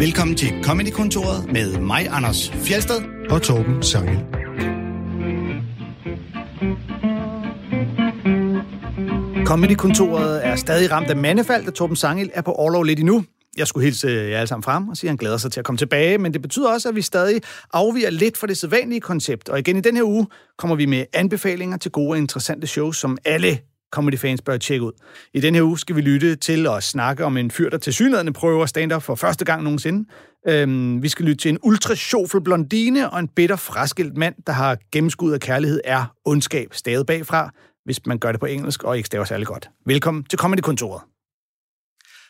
Velkommen til Comedy-kontoret med mig, Anders Fjelsted. og Torben Sangel. Comedy-kontoret er stadig ramt af mandefald, da Torben Sangel er på overlov lidt endnu. Jeg skulle hilse jer alle sammen frem og sige, at han glæder sig til at komme tilbage, men det betyder også, at vi stadig afviger lidt fra det sædvanlige koncept. Og igen i den her uge kommer vi med anbefalinger til gode og interessante shows, som alle comedy-fans bør tjekke ud. I den her uge skal vi lytte til og snakke om en fyr, der til synligheden prøver stand-up for første gang nogensinde. Øhm, vi skal lytte til en ultra blondine og en bitter fraskilt mand, der har gennemskud af kærlighed er ondskab stadig bagfra, hvis man gør det på engelsk og ikke staver særlig godt. Velkommen til Comedy-kontoret.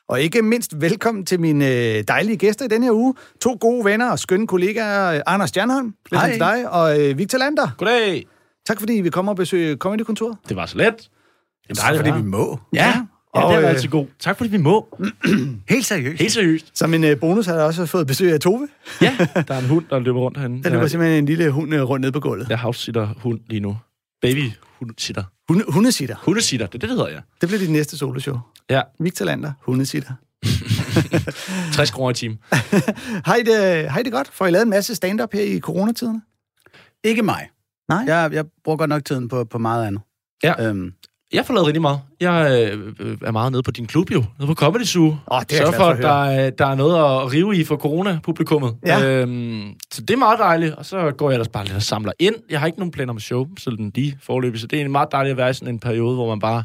Og ikke mindst velkommen til mine øh, dejlige gæster i denne her uge. To gode venner og skønne kollegaer, øh, Anders Stjernholm, velkommen til dig, og øh, Victor Lander. Goddag. Tak fordi vi kommer og besøger Comedy-kontoret. Det var så let. Jamen, tak fordi vi må. Ja, ja, Og, det er øh, altid god. Tak fordi vi må. Helt seriøst. Helt seriøst. Som en øh, bonus har jeg også fået besøg af Tove. Ja, der er en hund, der løber rundt herinde. Der løber simpelthen en lille hund øh, rundt ned på gulvet. jeg house-sitter hund lige nu. Baby hundesitter. Hunde, hundesitter. Hundesitter, det er det, det hedder jeg. Det bliver dit næste soloshow. Ja, Victor Lander, hundesitter. 60 kroner i timen. Har I, det, har I det godt? Får I lavet en masse stand-up her i coronatiderne? Ikke mig. Nej? Jeg, jeg bruger godt nok tiden på, på meget andet. Ja. Øhm, Jeg får lavet rigtig meget. Jeg øh, er meget nede på din klub jo. Nede på Comedy Zoo. Åh, det er Sørg for, at der, er- der er noget at rive i for corona-publikummet. Ja. Øhm, så det er meget dejligt. Og så går jeg ellers bare lidt og samler ind. Jeg har ikke nogen planer med show, sådan lige forløbig. Så det er egentlig meget dejligt at være i sådan en periode, hvor man bare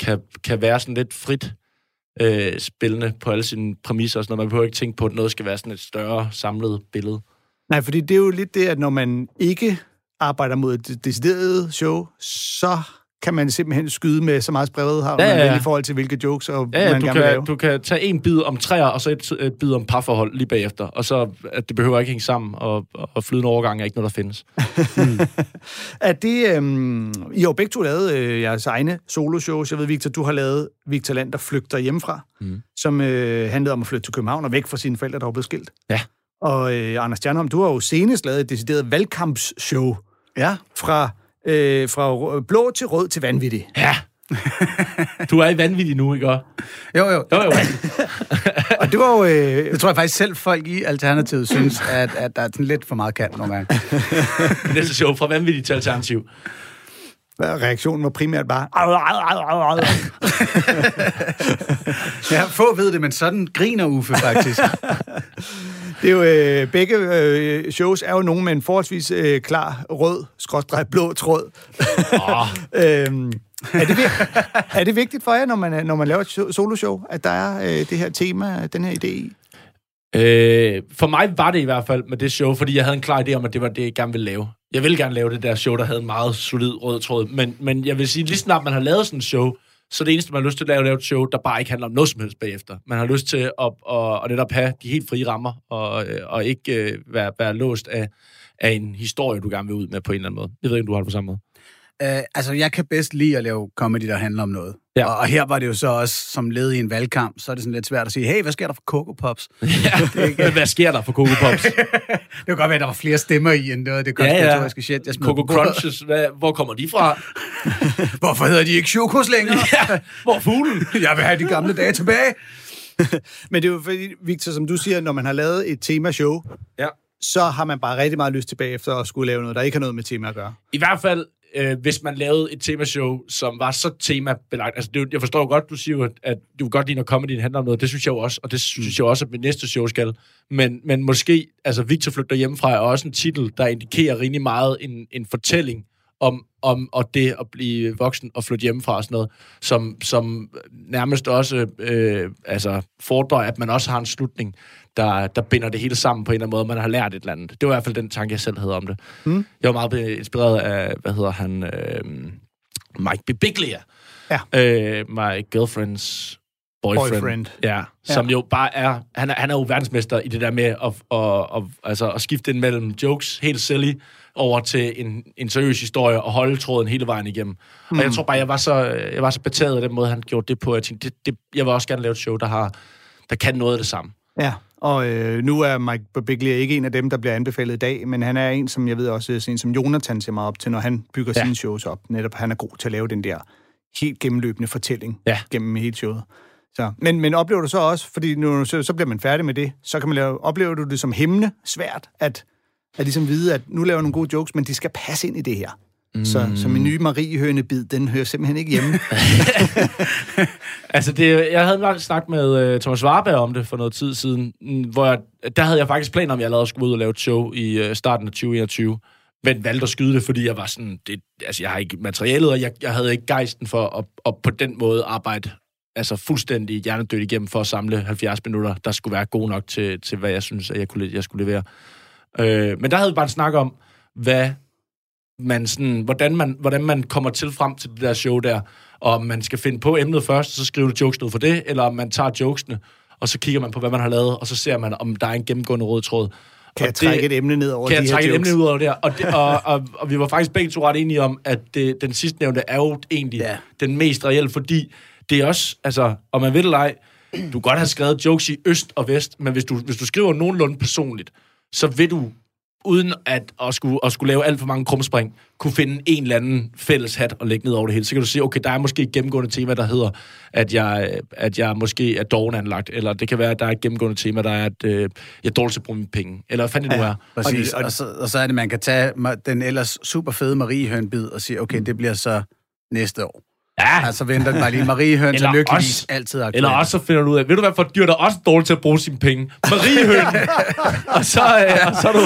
kan, kan være sådan lidt frit øh, spillende på alle sine præmisser. og Sådan noget. Man behøver ikke tænke på, at noget skal være sådan et større samlet billede. Nej, fordi det er jo lidt det, at når man ikke arbejder mod et decideret show, så kan man simpelthen skyde med så meget sprevet har Ja, man ja, ja. i forhold til, hvilke jokes og Ja, ja man du, gerne vil lave. kan, du kan tage en bid om træer, og så et, et bid om parforhold lige bagefter. Og så, at det behøver ikke hænge sammen, og, og flydende overgang er ikke noget, der findes. Er det, øhm, I har jo begge to lavet øh, jeres egne soloshows. Jeg ved, Victor, du har lavet Victor Land, der flygter hjemmefra, mm. som øh, handlede om at flytte til København og væk fra sine forældre, der var blevet skilt. Ja. Og øh, Anders Stjernholm, du har jo senest lavet et decideret valgkampsshow ja. fra, øh, fra blå til rød til vanvittig. Ja. Du er i vanvittig nu, ikke? Jo, jo. Jo, jo. Og det var jo... Øh, Jeg tror jeg faktisk selv, folk i Alternativet synes, at, at der er sådan lidt for meget kant nogle gange. Næste show fra vanvittig til alternativ. Reaktionen var primært bare... "Au, au, au, au, au." Ja, få ved det, men sådan griner Uffe faktisk. Det er jo, øh, begge øh, shows er jo nogen med en forholdsvis øh, klar rød, skråstrej blå tråd. Oh, øhm, er, det, er det vigtigt for jer, når man, når man laver et so- soloshow, at der er øh, det her tema, den her idé i? øh, for mig var det i hvert fald med det show, fordi jeg havde en klar idé om, at det var det, jeg gerne ville lave. Jeg vil gerne lave det der show, der havde en meget solid rød tråd. Men, men jeg vil sige, lige snart man har lavet sådan et show, så det eneste, man har lyst til at lave, lave et show, der bare ikke handler om noget som helst bagefter. Man har lyst til at, at, at netop have de helt frie rammer, og, øh, og ikke øh, være, være låst af, af en historie, du gerne vil ud med på en eller anden måde. Jeg ved ikke, om du har det på samme måde. Uh, altså, jeg kan bedst lide at lave comedy, der handler om noget. Ja. Og, og her var det jo så også som led i en valgkamp, så er det sådan lidt svært at sige, hey, hvad sker der for Coco Pops? Ja, hvad sker der for Coco Pops? Det kan godt være, at der var flere stemmer i, end det var det Ja, ja. konspiratoriske shit, jeg Coco. Crunches, hvad, hvor kommer de fra? Hvorfor hedder de ikke Chokos længere? ja, hvor fuglen? Jeg vil have de gamle dage tilbage. Men det er jo fordi, Victor, som du siger, når man har lavet et temashow, Ja. så har man bare rigtig meget lyst tilbage efter at skulle lave noget, der ikke har noget med tema at gøre. I hvert fald, øh, hvis man lavede et temashow, som var så temabelagt. Altså, det, jeg forstår jo godt, du siger jo, at, at du vil godt lide, når comedy handler om noget. Det synes jeg jo også, og det synes jeg også, at mit næste show skal. Men, men måske, altså Victor flygter hjemmefra, er også en titel, der indikerer rigtig meget en, en fortælling om, om og det at blive voksen og flytte hjemmefra og sådan noget, som, som nærmest også øh, altså, fordrer, at man også har en slutning, der, der binder det hele sammen på en eller anden måde, man har lært et eller andet. Det var i hvert fald den tanke, jeg selv havde om det. Mm. Jeg var meget inspireret af, hvad hedder han, øh, Mike Bibiglia. Ja. Øh, my girlfriend's boyfriend. Boyfriend. Ja, som jo bare er, han er, han er jo verdensmester i det der med at, at, at, altså at skifte ind mellem jokes, helt silly, over til en, en seriøs historie og holde tråden hele vejen igennem. Mm. Og jeg tror bare, jeg var så, jeg var så betaget af den måde, han gjorde det på. Jeg tænkte, det, det, jeg vil også gerne lave et show, der, har, der kan noget af det samme. Ja, og øh, nu er Mike Birbiglia ikke en af dem, der bliver anbefalet i dag, men han er en, som jeg ved også, en som Jonathan ser meget op til, når han bygger. Ja. sine shows op. Netop, han er god til at lave den der helt gennemløbende fortælling Ja. gennem hele showet. Så, men, men oplever du så også, fordi nu, så, så bliver man færdig med det, så kan man lave, oplever du det som hemmende svært, at, at ligesom vide, at nu laver jeg nogle gode jokes, men de skal passe ind i det her. Mm. Så, så min nye Marie-hønebid, den hører simpelthen ikke hjemme. Altså, det, jeg havde en lang snak med uh, Thomas Warberg om det for noget tid siden, mm, hvor jeg, der havde jeg faktisk planer om, at jeg allerede skulle ud og lave et show i uh, starten af 2021, men valgte at skyde det, fordi jeg var sådan, det, altså jeg har ikke materialet, og jeg, jeg havde ikke gejsten for at, at på den måde arbejde altså fuldstændig hjernedødt igennem for at samle 70 minutter, der skulle være gode nok til, til hvad jeg synes, at jeg, kunne, jeg skulle levere. Øh, men der havde vi bare en snak om, hvad man sådan, hvordan, man, hvordan man kommer til frem til det der show der, og om man skal finde på emnet først, og så skriver du jokes ud for det, eller om man tager jokesene, og så kigger man på, hvad man har lavet, og så ser man, om der er en gennemgående rød tråd. Kan jeg trække et emne ned over kan de jeg trække et jokes? emne ud over det her? Og, det, og, og, og vi var faktisk begge to ret enige om, at det, den sidste nævnte er jo egentlig Ja. den mest reelle, fordi det er også, altså, om man ved det eller ej, du kan godt have skrevet jokes i øst og vest, men hvis du, hvis du skriver nogenlunde personligt, så vil du, uden at, at, skulle, at skulle lave alt for mange krumspring, kunne finde en eller anden fælles hat og lægge ned over det hele. Så kan du sige, okay, der er måske et gennemgående tema, der hedder, at jeg, at jeg måske er dovenanlagt, eller det kan være, at der er et gennemgående tema, der er, at øh, jeg er dårlig til at bruge mine penge, eller hvad fanden det nu er. Præcis. Og Og, det- og, så, og så er det, man kan tage den ellers super fede Mariehønbid og sige, okay, det bliver så næste år. Ja, Altså venter den bare lige. Mariehøn, så Eller lykkeligvis os. altid aktuelt. Eller også så finder du ud af, ved du hvad for et dyr, der er også dårligt til at bruge sine penge? Mariehøn! og, så, øh, og så er du...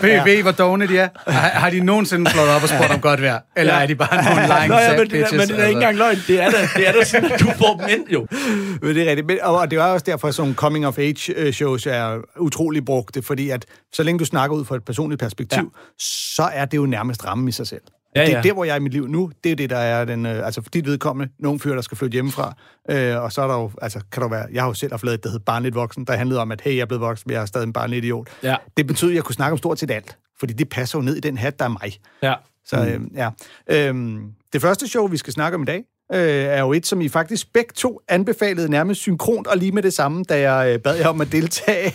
Ved, ved I, hvor dogne de er? Har, har de nogensinde slået op og spurgt om godt vejr? Eller er de bare nogle lying Nå, ja, men, det, bitches? er- men det er ikke engang løgn. Det er da, det er da sådan, at du får dem ind, jo. Men det er rigtigt. Men, og, og det er også derfor, at sådan nogle coming-of-age-shows er utrolig brugte, fordi at så længe du snakker ud fra et personligt perspektiv, ja. så er det jo nærmest ramme i sig selv. Ja, Det er der, hvor jeg er i mit liv nu. Det er det, der er den... Øh, altså, for dit vedkommende, nogle fyre, der skal flytte hjemmefra. Øh, og så er der jo... Altså, kan der være... Jeg har jo selv haft lavet et, der hed Barnligt Voksen, der handlede om, at hey, jeg er blevet voksen, men jeg er stadig en barnlig idiot. Ja. Det betyder, at jeg kunne snakke om stort set alt. Fordi det passer jo ned i den hat, der er mig. Ja. Så øh, ja. Øhm, det første show, vi skal snakke om i dag, øh, er jo et, som I faktisk begge to anbefalede nærmest synkront og lige med det samme, da jeg øh, bad jer om at deltage.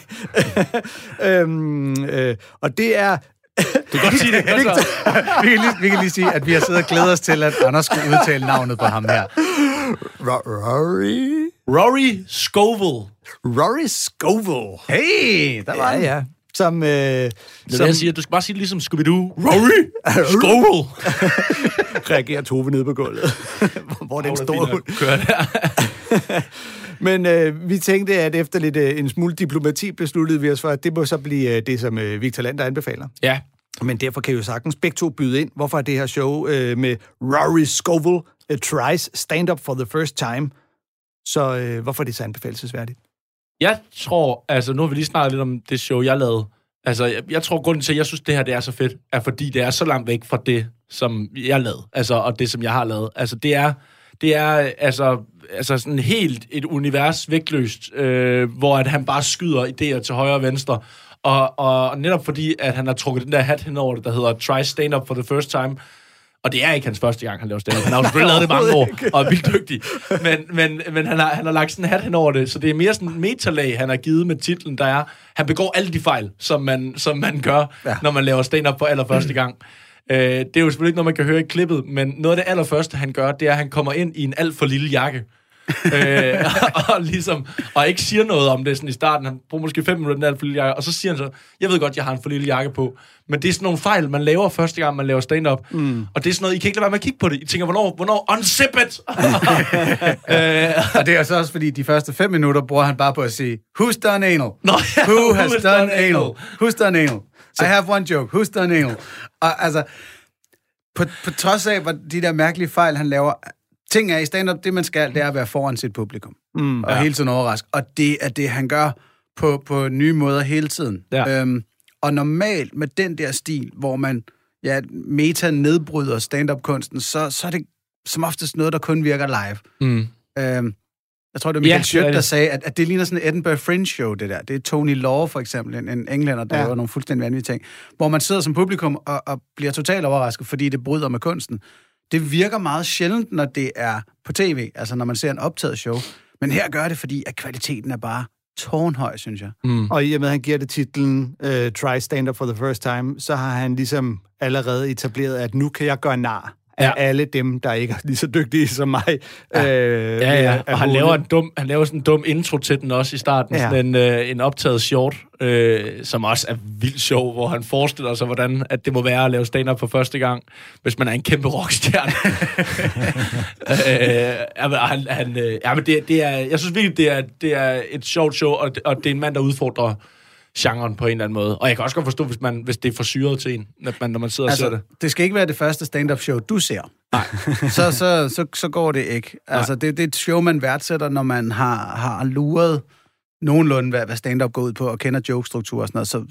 øhm, øh, og det er... Du kan godt sige det. Altså. vi, kan lige, vi kan lige sige, at vi har siddet og glædet os til, at Anders skulle udtale navnet på ham her. Rory... Rory Scovel. Rory Scovel. Hey, der var Ja, han. ja. Som, øh, Det er som det, jeg siger. Du skal bare sige det ligesom Scooby-Doo. Rory Scovel. reagerer Tove nede på gulvet. hvor den store hund. Kører der. Men øh, vi tænkte, at efter lidt øh, en smule diplomati besluttede vi os for, at det må så blive øh, det, som øh, Victor Lander anbefaler. Ja. Men derfor kan jeg jo sagtens begge to byde ind. Hvorfor er det her show øh, med Rory Scovel uh, tries stand-up for the first time? Så øh, hvorfor er det så anbefalesværdigt? Jeg tror, altså nu har vi lige snakket lidt om det show, jeg lavede. Altså, jeg, jeg tror, grunden til, at jeg synes, det her det er så fedt, er fordi det er så langt væk fra det, som jeg lavede. Altså, og det, som jeg har lavet. Altså, det er, det er altså, altså sådan helt et univers vægtløst, øh, hvor at han bare skyder idéer til højre og venstre. Og, og netop fordi, at han har trukket den der hat hen over det, der hedder Try Stand Up for the First Time, og det er ikke hans første gang, han laver stand Han har jo selvfølgelig lavet det mange år, og er vildt dygtig. Men, men, men han, har, han har lagt sådan en hat hen over det, så det er mere sådan en metalag, han har givet med titlen, der er, han begår alle de fejl, som man, som man gør, ja. når man laver stand-up for allerførste gang. Øh, det er jo selvfølgelig ikke noget, man kan høre i klippet, men noget af det allerførste, han gør, det er, at han kommer ind i en alt for lille jakke. øh, og, ligesom, og ikke siger noget om det sådan i starten. Han bruger måske fem minutter den alt for lille jakke, og så siger han så, jeg ved godt, jeg har en for lille jakke på, men det er sådan nogle fejl, man laver første gang, man laver stand-up. Mm. Og det er sådan noget, I kan ikke lade være med at kigge på det. I tænker, hvornår, hvornår unzip it? øh, Og det er så også fordi, de første fem minutter bruger han bare på at sige, who's done anal? Nå, ja, Who has done anal? Who's done anal? I have one joke. Who's done anal? Og altså, på, på trods af hvor de der mærkelige fejl, han laver, ting er i stand-up, det man skal, det er at være foran sit publikum. Mm, og ja. hele tiden overraske. Og det er det, han gør på, på nye måder hele tiden. Ja. Øhm, og normalt med den der stil, hvor man ja, meta nedbryder stand-up-kunsten, så, så er det som oftest noget, der kun virker live. mm. Øhm, jeg tror, det var Ja, Michael det er Schødt, der sagde, at, at det ligner sådan et Edinburgh Fringe Show, det der. Det er Tony Law, for eksempel, en, en englænder, der Ja. ja. laver nogle fuldstændig vanvittige ting, hvor man sidder som publikum og, og bliver totalt overrasket, fordi det bryder med kunsten. Det virker meget sjældent, når det er på tv, altså når man ser en optaget show. Men her gør det, fordi at kvaliteten er bare tårnhøj, synes jeg. Mm. Og i og med, at han giver det titlen uh, Try Stand Up for the First Time, så har han ligesom allerede etableret, at nu kan jeg gøre nar af alle dem, der ikke er lige så dygtige som mig. Ja, øh, ja, ja. og han laver, en dum, han laver sådan en dum intro til den også i starten. Ja. Ja. Sådan en, øh, en optaget short, øh, som også er vildt sjov, hvor han forestiller sig, hvordan at det må være at lave stand-up for første gang, hvis man er en kæmpe rockstjerne. øh, ja, men han, han, øh, ja, men det, det er, jeg synes virkelig, det er, det er et sjovt show, og det, og det er en mand, der udfordrer genren på en eller anden måde. Og jeg kan også godt forstå, hvis, man, hvis det er for syret til en, når man, når man sidder og ser Altså, det. det skal ikke være det første stand-up show, du ser. Nej. så, så, så, så går det ikke. Altså, det, det er et show, man værdsætter, når man har, har luret nogenlunde, hvad, hvad stand-up går ud på, og kender jokestruktur og sådan noget, så,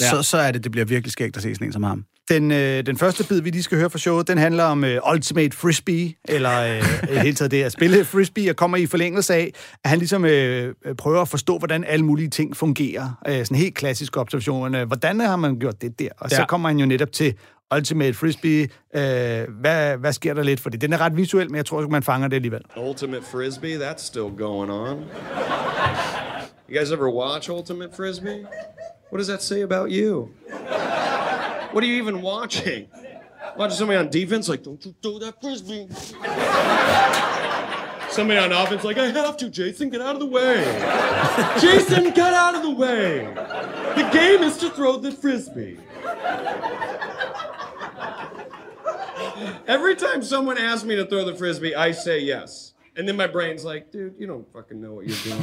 ja. så, så er det, det bliver virkelig skægt at se sådan en som ham. Den, øh, den første bid, vi lige skal høre fra showet, den handler om øh, Ultimate Frisbee, eller øh, hele taget det at spille Frisbee, og kommer i forlængelse af, at han ligesom øh, prøver at forstå, hvordan alle mulige ting fungerer. Øh, sådan helt klassisk observation. Øh, hvordan har man gjort det der? Og ja. så kommer han jo netop til Ultimate Frisbee. Øh, hvad, hvad sker der lidt for det? Den er ret visuel, men jeg tror ikke, man fanger det alligevel. Ultimate Frisbee, that's still going on. You guys ever watch Ultimate Frisbee? What does that say about you? What are you even watching? Watching somebody on defense like, don't you throw that frisbee. Somebody on offense like, I have to, Jason, get out of the way. Jason, get out of the way. The game is to throw the frisbee. Every time someone asks me to throw the frisbee, I say yes. And then my brain's like, dude, you don't fucking know what you're doing.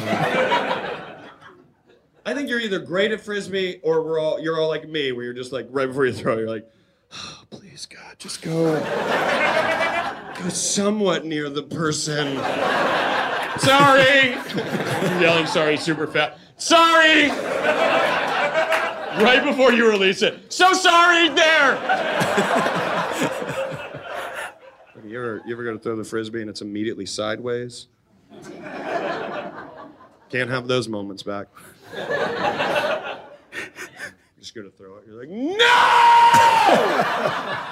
I think you're either great at frisbee or we're all you're all like me, where you're just like right before you throw, you're like, oh, please God, just go, go somewhat near the person. Sorry, I'm yelling sorry super fast. Sorry, right before you release it. So sorry, there. You ever, you ever go to throw the frisbee and it's immediately sideways? Can't have those moments back. Just gonna throw it. You're like, no!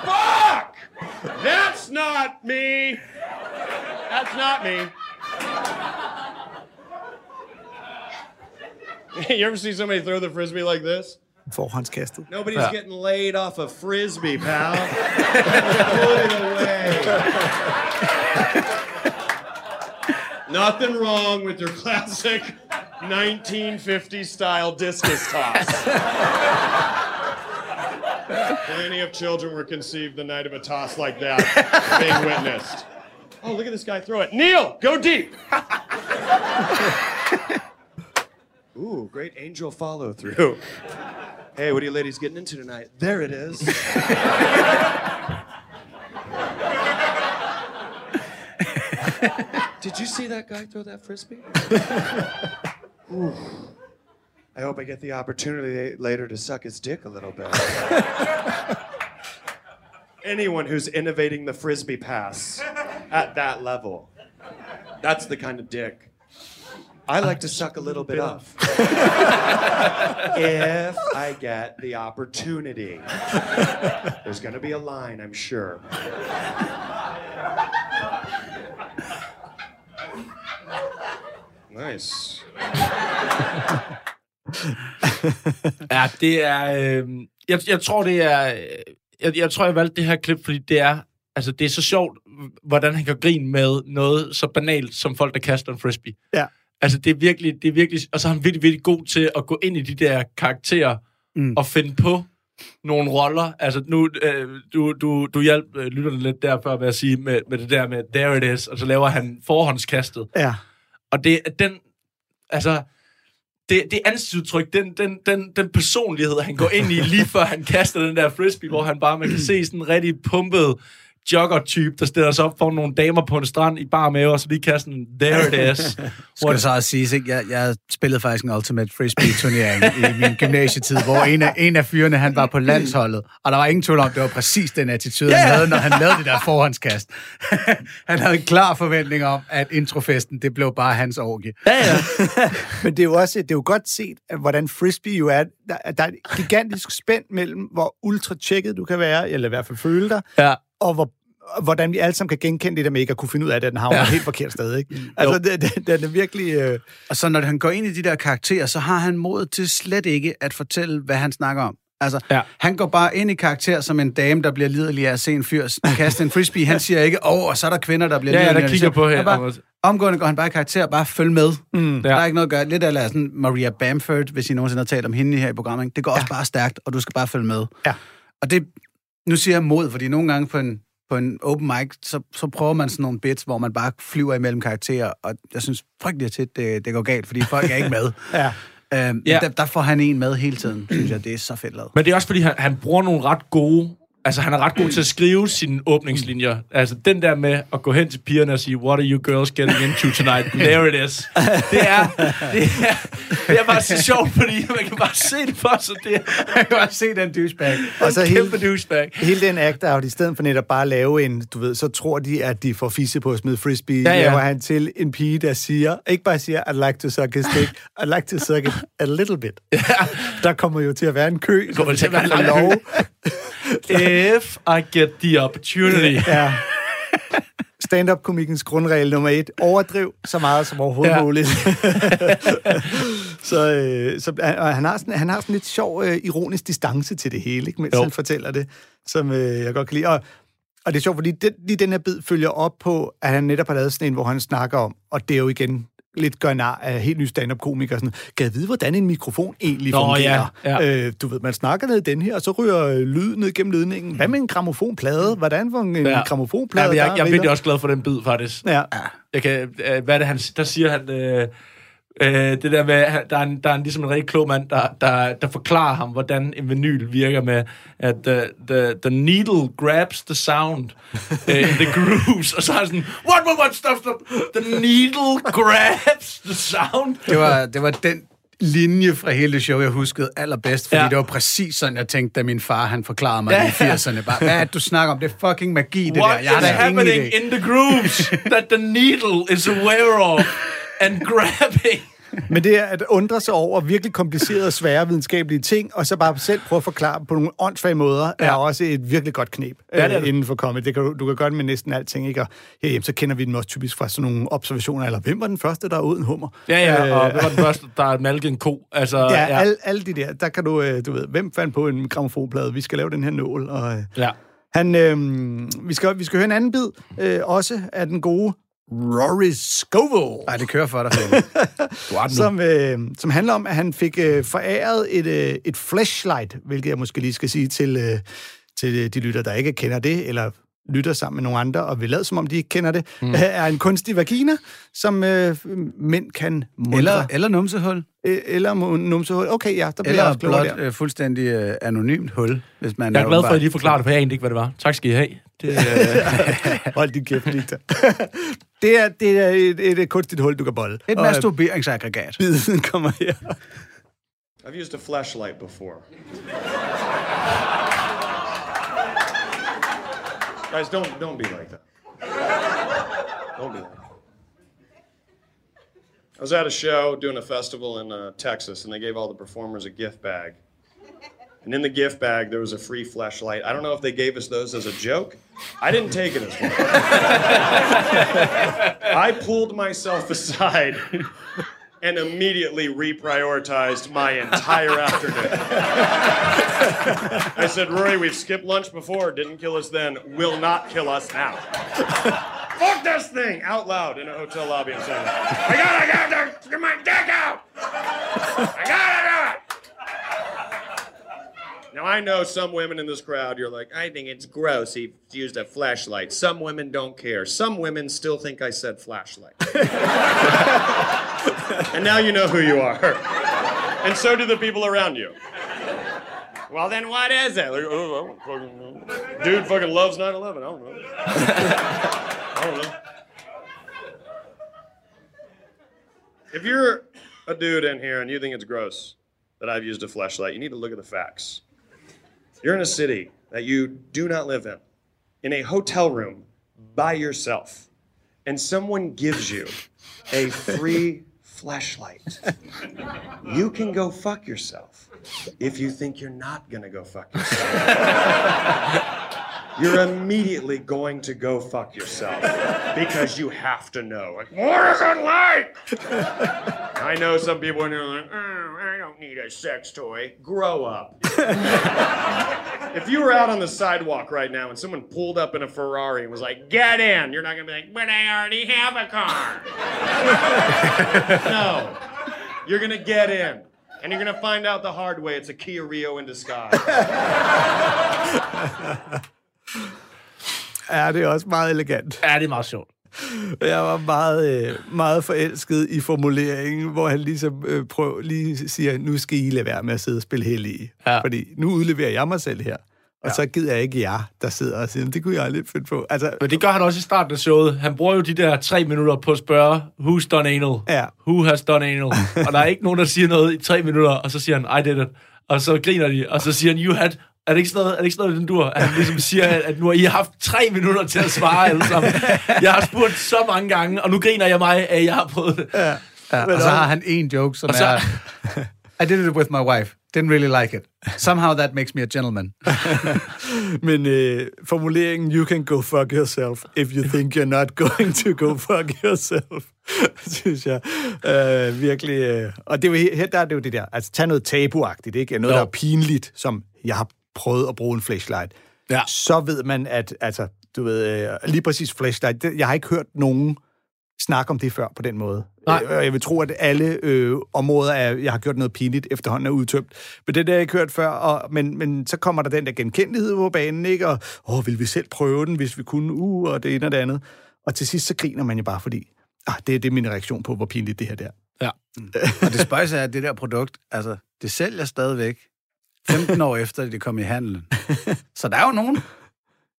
Fuck! That's not me. That's not me. you ever see somebody throw the frisbee like this? Forhåndskastet. Nobody's getting laid off a frisbee, pal. Put it away. Nothing wrong with your classic 1950s style discus toss. Plenty of children were conceived the night of a toss like that being witnessed. Oh, look at this guy throw it. Neil, go deep. Ooh, great angel follow through. Hey, what are you ladies getting into tonight? There it is. Did you see that guy throw that frisbee? Ooh. I hope I get the opportunity later to suck his dick a little bit. Anyone who's innovating the frisbee pass at that level, that's the kind of dick I like to suck a little bit of. if I get the opportunity. There's going to be a line, I'm sure. Nice. Ja, det er... Øh, jeg, jeg tror, det er... Jeg, jeg tror, jeg valgte det her klip, fordi det er... Altså, det er så sjovt, hvordan han kan grine med noget så banalt, som folk, der kaster en frisbee. Ja. Altså, det er virkelig... Det er virkelig og så er han virkelig, virkelig god til at gå ind i de der karakterer mm. og finde på nogle roller. Altså, nu, øh, du, du, du hjalp øh, lytterne lidt der før med at sige med, med det der med, there it is, og så laver han forhåndskastet. Ja. Og det er den, altså, det, det ansigtsudtryk, den, den, den, den personlighed, han går ind i, lige før han kaster den der frisbee, hvor han bare, man kan se sådan en rigtig pumpet jogger-type, der stiller sig op for nogle damer på en strand i bar mave, og så lige kaster den, there it is. Skal det så også siges, ikke? Jeg, jeg spillede faktisk en Ultimate Frisbee-turnering i min gymnasietid, hvor en af, en af fyrene, han var på landsholdet, og der var ingen tvivl om, det var præcis den attitude, han havde, når han lavede det der forhåndskast. han havde en klar forventning om, at introfesten, det blev bare hans orgie. Ja, ja. Men det er jo også det er jo godt set, at hvordan frisbee jo er. Der, der er et gigantisk spænd mellem, hvor ultra tjekket du kan være, eller i hvert fald føle dig, ja. Og hvor hvordan vi alle sammen kan genkende det der med ikke at kunne finde ud af at den havner ja. helt forkert sted. Ikke? Altså, det, det, det er virkelig... Øh... Og så når han går ind i de der karakterer, så har han mod til slet ikke at fortælle, hvad han snakker om. Altså, Ja. ja. han går bare ind i karakter som en dame, der bliver lidelig af at se en fyr kaste en frisbee. Han siger ikke, åh, oh, og så er der kvinder, der bliver Ja, ja, liderlige. der af det." kigger på hende. Bare, omgående går han bare i karakter, bare følg med. Mm, der Ja. er ikke noget at gøre. Lidt af sådan Maria Bamford, hvis I nogensinde har talt om hende her i programmet. Det går også bare stærkt, og du skal bare følge med. Ja. Og det, nu siger jeg mod, fordi nogle gange på en, på en open mic, så, så prøver man sådan nogle bits, hvor man bare flyver imellem karakterer, og jeg synes frygtelig tit, det, det går galt, fordi folk er ikke med. Ja. Øhm, Ja. der, der får han en med hele tiden, synes jeg. Det er så fedt lavet. Men det er også, fordi han, han bruger nogle ret gode... Altså, han er ret god til at skrive sine åbningslinjer. Altså, den der med at gå hen til pigerne og sige, What are you girls getting into tonight? There it is. Det er, det er, det er bare så sjovt, fordi man kan bare se det for sig. Det er Jeg kan bare se den douchebag. Og så en hele, kæmpe douchebag. hele den act out, i stedet for netop bare at lave en, du ved, så tror de, at de får fisse på at smide frisbee, Ja, ja, laver han til en pige, der siger, ikke bare siger, I'd like to suck his dick, I'd like to suck it a little bit. Ja. Der kommer jo til at være en kø, kommer til at være så lov. If I get the opportunity. Ja. Stand-up-komikkens grundregel nummer et. Overdriv så meget som overhovedet Ja. ja. muligt. så øh, så og han, har sådan, han har sådan lidt sjov, øh, ironisk distance til det hele, ikke, mens Jo. han fortæller det, som øh, jeg godt kan lide. Og, og det er sjovt, fordi den, lige den her bid følger op på, at han netop har lavet sådan en, hvor han snakker om, og det er jo igen lidt gør nar af helt ny stand-up-komiker. Sådan, kan jeg vide, hvordan en mikrofon egentlig Nå, fungerer? ja, ja. Øh, du ved, man snakker ned i den her, og så ryger øh, lyd ned gennem ledningen. Hvad med en gramofonplade? Hvordan får en Ja. gramofonplade? Ja, jeg, der jeg er virkelig også glad for den bid, faktisk. Ja. Jeg kan, øh, hvad er det, han, der siger han... Øh, øh, det der med, der er, en, der er en, ligesom en rigtig klog mand, der, der, der forklarer ham, hvordan en vinyl virker med, at the, the, the needle grabs the sound uh, in the grooves, og så er sådan, what, what, what, stop, stop, the needle grabs the sound. Det var, det var den linje fra hele show, jeg huskede allerbedst, fordi Ja. det var præcis sådan, jeg tænkte, da min far han forklarede mig Ja, i ja. 80'erne. Bare, hvad er det, du snakker om? Det er fucking magi, det What der. Jeg is ingen happening in the grooves that the needle is aware of and grabbing? Men det er at undre sig over virkelig komplicerede og svære videnskabelige ting, og så bare selv prøve at forklare på nogle åndssvage måder, ja. er også et virkelig godt knep Ja, det er øh, det. inden for comedy. Det kan, du, du kan gøre det med næsten alting, ikke? Og herhjemme, så kender vi dem også typisk fra sådan nogle observationer, eller hvem var den første, der er uden hummer? Ja, ja, Øh, og det var den første, der malkede en ko. Altså, Ja, ja. Alle, alle de der, der kan du, øh, du ved, hvem fandt på en gramofonplade? Vi skal lave den her nål, og... Øh, ja. Han, øh, vi, skal, vi skal høre en anden bid, øh, også af den gode Rory Scovel. Nej, det kører for dig. Som, øh, som handler om, at han fik øh, foræret et, øh, et flashlight, hvilket jeg måske lige skal sige til, øh, til de lytter, der ikke kender det, eller lytter sammen med nogle andre, og vil lade som om, de ikke kender det, mm. er en kunstig vagina, som øh, mænd kan mundre. eller, eller numsehul. Øh, eller numsehul. Okay, ja, der bliver jeg Eller klogere blot der. øh, fuldstændig øh, anonymt hul, hvis man Jeg er glad for, at I lige forklarer det, for jeg anede ikke, hvad det var. Tak skal I have. Det, øh, Hold din kæft, Victor. det er, det er et, et, et kunstigt hul, du kan bolle. Et øh, masturberingsaggregat. Biden kommer her. I've used a flashlight before. Guys, don't don't be like that. Don't be like that. I was at a show doing a festival in uh, Texas, and they gave all the performers a gift bag. And in the gift bag, there was a free flashlight. I don't know if they gave us those as a joke. I didn't take it as one. I pulled myself aside and immediately reprioritized my entire afternoon. I said, Rory, we've skipped lunch before, didn't kill us then, will not kill us now. Fuck this thing out loud in a hotel lobby. I'm saying, I gotta, I gotta get my dick out. I gotta do it. Now I know some women in this crowd. You're like, I think it's gross. He used a flashlight. Some women don't care. Some women still think I said flashlight. and now you know who you are, and so do the people around you. Well, then what is it? Like, oh, fucking. Dude fucking loves 9/11. I don't know. I don't know. If you're a dude in here and you think it's gross that I've used a flashlight, you need to look at the facts. You're in a city that you do not live in, in a hotel room by yourself, and someone gives you a free flashlight. You can go fuck yourself if you think you're not gonna go fuck yourself. You're immediately going to go fuck yourself because you have to know. Like, what is it like? I know some people in here are like, I don't don't need a sex toy. Grow up. if you were out on the sidewalk right now and someone pulled up in a Ferrari and was like, get in, you're not gonna be like, but I already have a car. no. You're gonna get in. And you're gonna find out the hard way it's a Kia Rio in disguise. Ja, det er også meget elegant. Ja, det er meget sjovt. Jeg var meget, øh, meget forelsket i formuleringen, hvor han ligesom øh, prøver, lige siger, nu skal I lade være med at sidde og spille hellige. Ja. Fordi nu udleverer jeg mig selv her. Og så gider jeg ikke jer, der sidder og siger, det kunne jeg aldrig finde på. Altså, Men det gør han også i starten af showet. Han bruger jo de der tre minutter på at spørge, who's done anal? Ja. Who has done anal? og der er ikke nogen, der siger noget i tre minutter, og så siger han, I did it. Og så griner de, og så siger han, you had... Er det ikke sådan noget, er det ikke sådan noget, den dur? At han ligesom siger, at nu har I haft tre minutter til at svare alle sammen. Jeg har spurgt så mange gange, og nu griner jeg mig, at jeg har prøvet det. Ja. Ja, og så har han en joke, som så- er... I did it with my wife. Didn't really like it. Somehow that makes me a gentleman. Men øh, formuleringen, you can go fuck yourself, if you think you're not going to go fuck yourself, synes jeg øh, virkelig... Øh, og det er jo, he- her der er det jo det der, altså tag noget tabuagtigt, ikke? Noget, Jo. der er pinligt, som jeg har prøvet at bruge en flashlight. Ja. Så ved man, at altså, du ved, øh, lige præcis flashlight, det, jeg har ikke hørt nogen snakke om det før på den måde. Nej. Øh, jeg vil tro, at alle øh, områder, er, jeg har gjort noget pinligt, efterhånden er udtømt. Men det der jeg ikke hørt før, og, men, men så kommer der den der genkendelighed på banen, ikke? Og, åh, vil vi selv prøve den, hvis vi kunne, uh, og det ene og det andet. Og til sidst, så griner man jo bare, fordi, ah, det, det er min reaktion på, hvor pinligt det her der. Ja. Og det spøjs er, at det der produkt, altså, det sælger stadigvæk 15 år efter, det kom i handelen. Så der er jo nogen.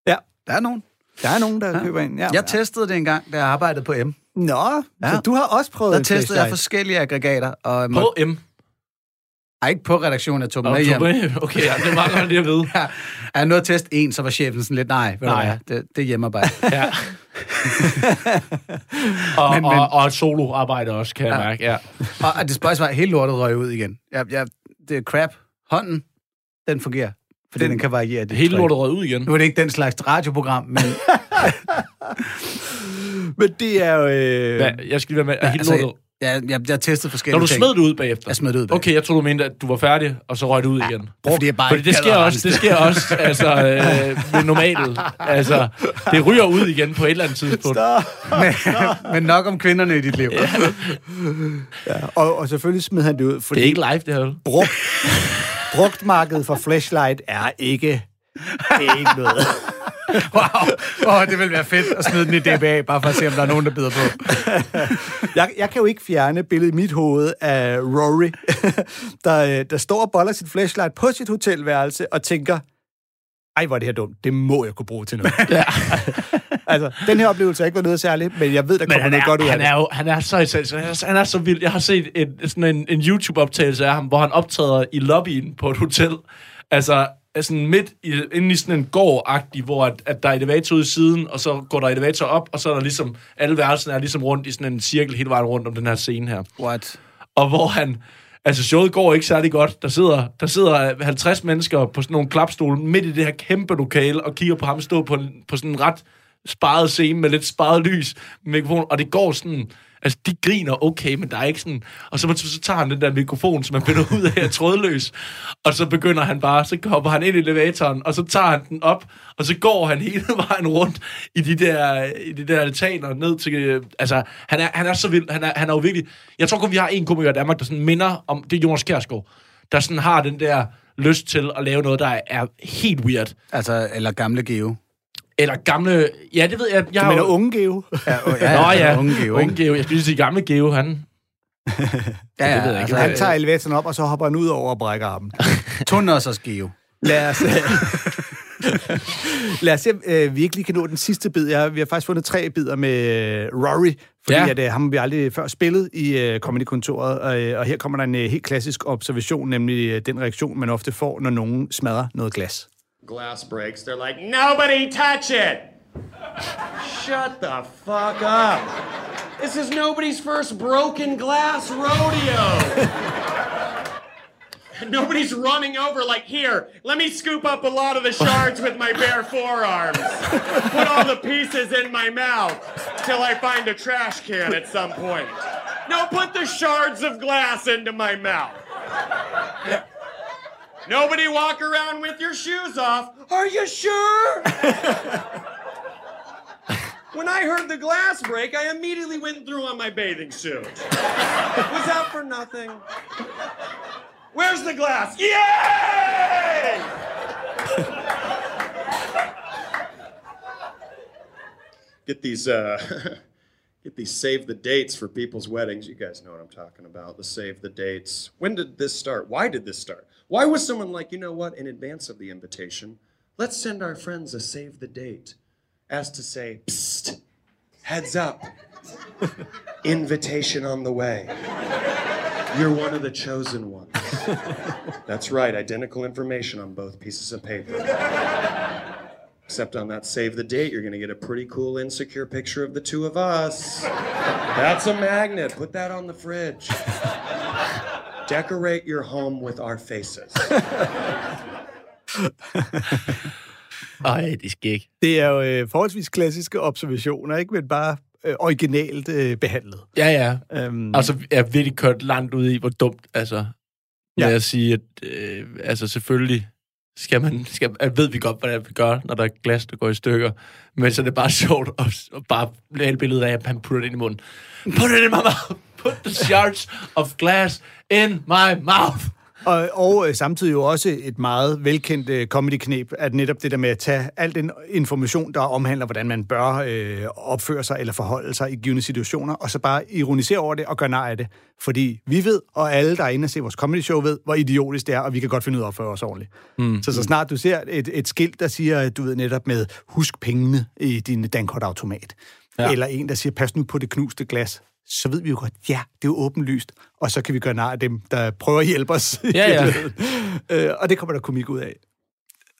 Ja. Der er nogen. Der er nogen, der ja. køber ind. Ja. Jeg testede det engang, da jeg arbejdede på M. Nå, ja. Ja. så du har også prøvet Der testede jeg forskellige aggregater, og må, På M. Ej, ikke på redaktionen, jeg tog dem med hjem. Okay, ja, det meget godt lige at vide. Ja, jeg nåede at teste en, så var chefen sådan lidt, nej, ved Nej. Du hvad, det, det er hjemmearbejde. Ja. og, Men- men, og, og soloarbejde også, kan jeg Ja. mærke. Ja. og, og det spøjs var, at hele lortet røg ud igen. Jeg, jeg, det er crap. Hånden, den fungerer. Fordi den, den kan variere. Det Hele lortet rød ud igen. Nu er det ikke den slags radioprogram, men Men det er jo... Øh, Hvad, jeg skal lige være med. Ja, hele altså, lortet. jeg, jeg, jeg testede forskellige Når du ting. smed det ud bagefter? Jeg smed det ud bagefter. Okay, jeg troede, du mente, at du var færdig, og så røg det ud igen. Fordi jeg bare Fordi det sker også, det sker også altså, øh, ved normalt. Altså, det ryger ud igen på et eller andet tidspunkt. men, men nok om kvinderne i dit liv. Ja. ja, og, og selvfølgelig smed han det ud, fordi Det er ikke live, det her. brugt, brugtmarkedet for flashlight er ikke, det er ikke noget. Wow. Oh, det vil være fedt at smide den i DBA, bare for at se, om der er nogen, der bider på. Jeg, jeg kan jo ikke fjerne billedet i mit hoved af Rory, der, øh, der står og boller sit flashlight på sit hotelværelse og tænker, ej, hvor er det her dumt. Det må jeg kunne bruge til noget. Ja. altså, den her oplevelse har ikke været noget særligt, men jeg ved, der kommer noget er, godt ud af han det. er jo han er så, så, han er, han er så vild. Jeg har set en, sådan en, en YouTube-optagelse af ham, hvor han optræder i lobbyen på et hotel. Altså, sådan midt i, inde i sådan en gård hvor at, at der er elevator ude i siden, og så går der elevator op, og så er der ligesom, alle værelserne er ligesom rundt i sådan en cirkel hele vejen rundt om den her scene her. What? og hvor han... Altså, showet går ikke særlig godt. Der sidder, der sidder 50 mennesker på sådan nogle klapstole midt i det her kæmpe lokale og kigger på ham stå på, på sådan en ret sparet scene med lidt sparet lys med mikrofon, og det går sådan... Altså, de griner okay, men der er ikke sådan... Og så, så tager han den der mikrofon, som man finder ud af er trådløs, og så begynder han bare... Så hopper han ind i elevatoren, og så tager han den op, og så går han hele vejen rundt i de der, i de der altaner ned til... Øh, altså, han er, han er så vild. Han er, han er jo virkelig... Jeg tror kun, vi har en komiker i Danmark, der sådan minder om... Det er Jonas Kjærsgaard, der sådan har den der lyst til at lave noget, der er helt weird. Altså, eller gamle Geo. Eller gamle... Ja, det ved jeg. jeg Du har mener jo- unge Geo? Ja, oh, Nå ja, unge Geo, ikke? unge Geo. Jeg skulle lige sige gamle Geo, han... Ja, det ved ja, jeg ikke. altså, Han tager elevatoren op, og så hopper han ud over og brækker armen. Tunners Geo. Lad os, lad os se, om øh, vi ikke lige kan nå den sidste bid. Jeg, vi har faktisk fundet tre bidder med øh, Rory, fordi Ja. ja. at, øh, ham har vi aldrig før spillet i øh, Comedy-kontoret. Og, øh, og her kommer der en øh, helt klassisk observation, nemlig øh, den reaktion, man ofte får, når nogen smadrer noget glas. Glass breaks. They're like, nobody touch it! Shut the fuck up. This is nobody's first broken glass rodeo. Nobody's running over like, here, let me scoop up a lot of the shards with my bare forearms. Put all the pieces in my mouth till I find a trash can at some point. No, put the shards of glass into my mouth. Nobody walk around with your shoes off. Are you sure? when I heard the glass break, I immediately went through on my bathing suit. Was that for nothing? Where's the glass? Yay! Get these uh get these save the dates for people's weddings. You guys know what I'm talking about. The save the dates. When did this start? Why did this start? Why was someone like, you know what, in advance of the invitation, let's send our friends a save the date as to say, psst, heads up. Invitation on the way. You're one of the chosen ones. That's right, identical information on both pieces of paper. Except on that save the date, you're to get a pretty cool insecure picture of the two of us. That's a magnet. Put that on the fridge. Decorate your home with our faces. Ej, det skal ikke. Det er jo øh, forholdsvis klassiske observationer, ikke? Men bare øh, originalt øh, behandlet. Ja, ja. Øhm, Altså, jeg er virkelig kørt langt ud i, hvor dumt, altså, med Ja. at sige, at øh, altså, selvfølgelig skal man, skal, at ved vi godt, hvad vi gør, når der er glas, der går i stykker. Men så er det bare sjovt at, at bare lave et billede af, at han putter det ind i munden. Put it in my mouth! Put the shards of glass in my mouth! Og, og øh, samtidig jo også et meget velkendt øh, comedy-knep, at netop det der med at tage al den information, der omhandler, hvordan man bør øh, opføre sig eller forholde sig i givende situationer, og så bare ironisere over det og gøre nar af det. Fordi vi ved, og alle, der er inde og ser vores comedy-show, ved, hvor idiotisk det er, og vi kan godt finde ud af at opføre os ordentligt. Mm. Så så snart du ser et, et skilt, der siger, du ved netop med, husk pengene i din dankortautomat, ja. eller en, der siger, pas nu på det knuste glas, så ved vi jo godt, ja, det er jo åbenlyst, og så kan vi gøre nar af dem, der prøver at hjælpe os. Ja, ja. øh, og det kommer der komik ud af.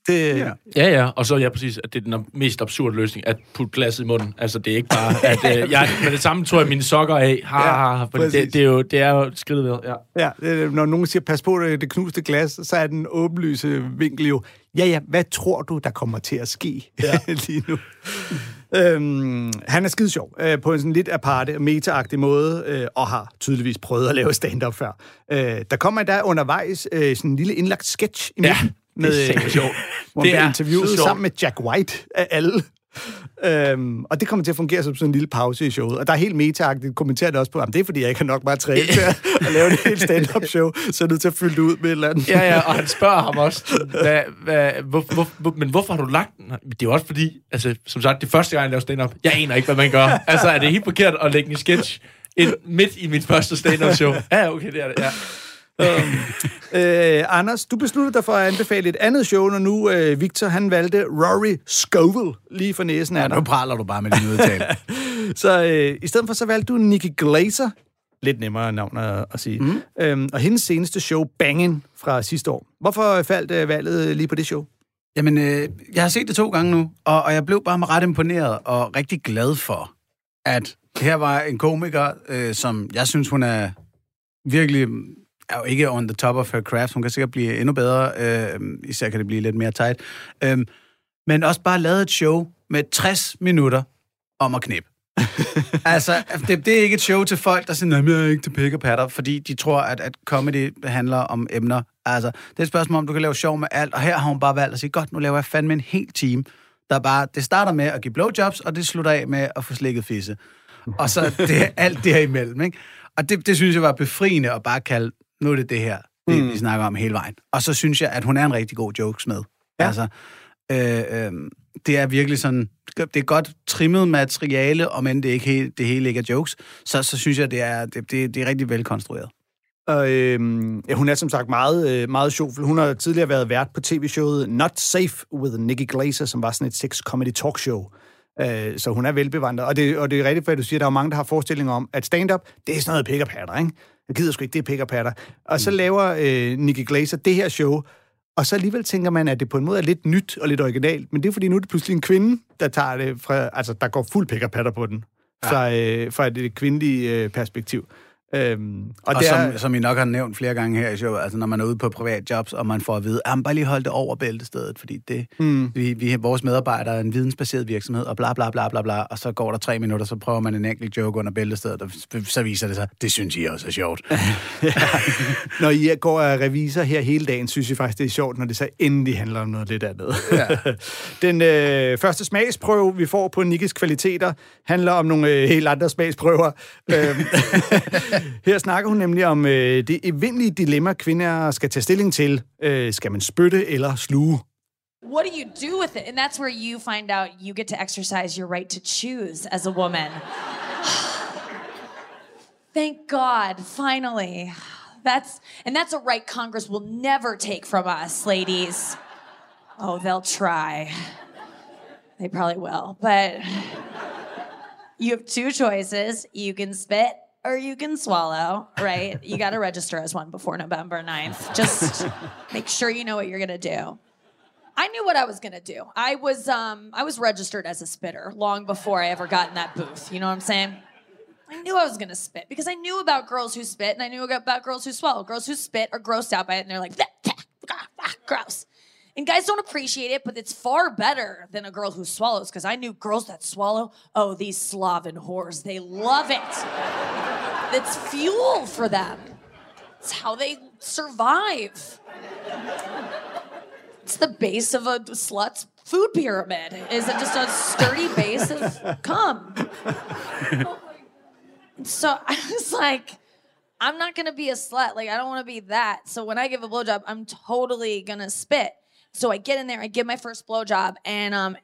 Det, ja. Ja, ja, og så ja, præcis, at det er den mest absurde løsning, at putte glasset i munden. Altså, det er ikke bare, at øh, jeg med det samme tror jeg mine sokker af. Ha, Ja, ha, ha, fordi præcis. det, det, er jo, det er jo skridtet ved, ja. Ja, når nogen siger, pas på det, det knuste glas, så er den åbenlyse vinkel jo, ja, ja, hvad tror du, der kommer til at ske ja. lige nu? Øhm, han er skide sjov, øh, på en sådan lidt aparte, meta måde, øh, og har tydeligvis prøvet at lave stand-up før. Øh, der kommer der undervejs øh, sådan en lille indlagt sketch i Ja, midten, det er satme sjovt. hvor Det er interviewet sammen med Jack White af alle. Øhm, og det kommer til at fungere som sådan en lille pause i showet. Og der er helt meta-agtigt kommenteret også på, at det er fordi, jeg ikke har nok materiale til at, at lave et helt stand-up show, så er jeg nødt til at fylde det ud med et eller andet. Ja, ja, og han spørger ham også, hvad, hvad, hvor, hvor, hvor, men hvorfor har du lagt den? Det er også fordi, altså, som sagt, det første gang, jeg laver stand-up. Jeg aner ikke, hvad man gør. Altså, er det helt forkert at lægge en sketch ind midt i mit første stand-up show? Ja, okay, det er det, ja. Øh, Anders, du besluttede dig for at anbefale et andet show, når nu øh, Victor han valgte Rory Scovel lige for næsen af Ja, dig. nu praler du bare med din udtale. Så øh, i stedet for, så valgte du Nikki Glaser. Lidt nemmere navn at, at sige. Mm. Øhm, og hendes seneste show, Bangin' fra sidste år. Hvorfor faldt øh, valget lige på det show? Jamen, øh, jeg har set det to gange nu, og, og jeg blev bare ret imponeret og rigtig glad for, at her var en komiker, øh, som jeg synes, hun er virkelig er jo ikke on the top of her craft. Hun kan sikkert blive endnu bedre. Øh, især kan det blive lidt mere tight. Øh, men også bare lavet et show med 60 minutter om at knippe. altså, det, det er ikke et show til folk, der siger, nej, jeg er ikke til pik og patter, fordi de tror, at, at comedy handler om emner. Altså, det er et spørgsmål om, du kan lave sjov med alt, og her har hun bare valgt at sige, godt, nu laver jeg fandme en hel team, der bare, det starter med at give blowjobs, og det slutter af med at få slikket fisse. Og så det, alt det her imellem, ikke? Og det, det synes jeg var befriende at bare kalde, nu er det det her, det, mm. vi snakker om hele vejen. Og så synes jeg, at hun er en rigtig god jokes med. Ja. Altså, øh, øh, det er virkelig sådan, det er godt trimmet materiale, om end det, ikke helt, det hele ikke er jokes, så, så synes jeg, det er, det, det, det er rigtig velkonstrueret. Og, øhm, ja, hun er som sagt meget, øh, meget sjov. Hun har tidligere været vært på tv-showet Not Safe with Nikki Glaser, som var sådan et sex-comedy talkshow. Øh, så hun er velbevandret. Og det, og det er rigtigt, hvad du siger, der er mange, der har forestillinger om, at stand-up, det er sådan noget pick patter, ikke? Jeg gider sgu ikke, det er pick patter. Og så laver øh, Nikki Glaser det her show, og så alligevel tænker man, at det på en måde er lidt nyt og lidt originalt, men det er fordi, nu er det pludselig en kvinde, der tager det fra, altså der går fuld pick patter på den, fra, øh, fra et, et kvindeligt øh, perspektiv. Øhm, og, Og, det og er, som, som I nok har nævnt flere gange her i showet, altså når man er ude på privat jobs, og man får at vide, at bare lige hold det over bæltestedet, fordi det, mm. vi, vi, vores medarbejdere er en vidensbaseret virksomhed, og bla bla bla bla bla, og så går der tre minutter, så prøver man en enkelt joke under bæltestedet, og så viser det sig, det synes I også er sjovt. når I går af revisor her hele dagen, synes jeg faktisk, det er sjovt, når det så endelig handler om noget lidt andet. Ja. Den øh, første smagsprøve, vi får på Nikkes kvaliteter, handler om nogle øh, helt andre smagsprøver. Øhm, her snakker hun nemlig om øh, det evindelige dilemma, kvinder skal tage stilling til. Øh, skal man spytte eller sluge? What do you do with it? And that's where you find out you get to exercise your right to choose as a woman. Thank God, finally. That's and that's a right Congress will never take from us, ladies. Oh, they'll try. They probably will. But you have two choices. You can spit or you can swallow, right? You got to register as one before November 9th. Just make sure you know what you're going to do. I knew what I was gonna do. I was um I was registered as a spitter long before I ever got in that booth. You know what I'm saying? I knew I was gonna spit because I knew about girls who spit and I knew about girls who swallow. Girls who spit are grossed out by it and they're like, gross. And guys don't appreciate it, but it's far better than a girl who swallows because I knew girls that swallow, oh, these Slavic whores, they love it. It's fuel for them. It's how they survive. It's the base of a slut's food pyramid. Is it just a sturdy base of cum? so I was like, I'm not gonna be a slut. Like I don't want to be that. So when I give a blowjob, I'm totally gonna spit. So I get in there, I give my first blowjob, and um,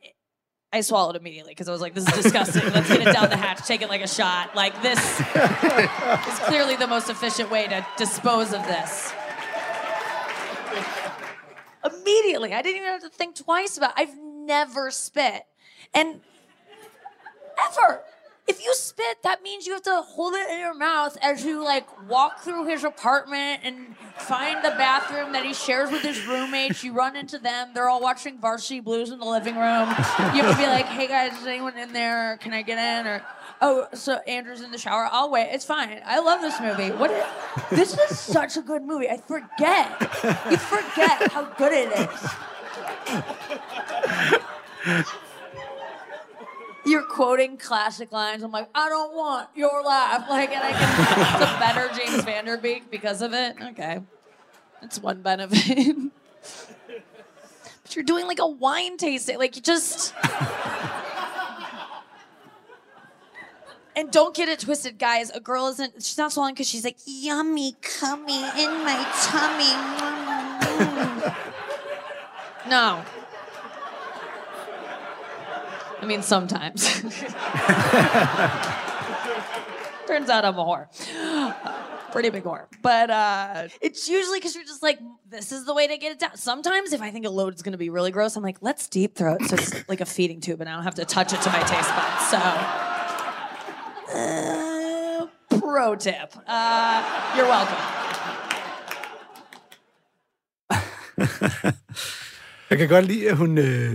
I swallowed immediately because I was like, "This is disgusting. Let's get it down the hatch, take it like a shot. Like this is clearly the most efficient way to dispose of this." Immediately, I didn't even have to think twice about. It. I've never spit, and ever. If you spit, that means you have to hold it in your mouth as you like walk through his apartment and find the bathroom that he shares with his roommates. You run into them; they're all watching Varsity Blues in the living room. You have to be like, "Hey guys, is anyone in there? Can I get in?" Or, "Oh, so Andrew's in the shower. I'll wait. It's fine. I love this movie. What? Is, this is such a good movie. I forget. You forget how good it is." You're quoting classic lines. I'm like, I don't want your laugh. Like, and I can the better James Vanderbeek because of it. Okay, that's one benefit. but you're doing like a wine tasting. Like, you just. And don't get it twisted, guys. A girl isn't, she's not swallowing because she's like, yummy, cummy in my tummy. no. I mean, sometimes. Turns out I'm a whore. Pretty big whore. But uh, it's usually because you're just like, this is the way to get it down. Sometimes if I think a load is going to be really gross, I'm like, let's deep throat. So it's like a feeding tube and I don't have to touch it to my taste buds. So, uh, pro tip. Uh, you're welcome. Jeg kan godt lide, at hun, øh,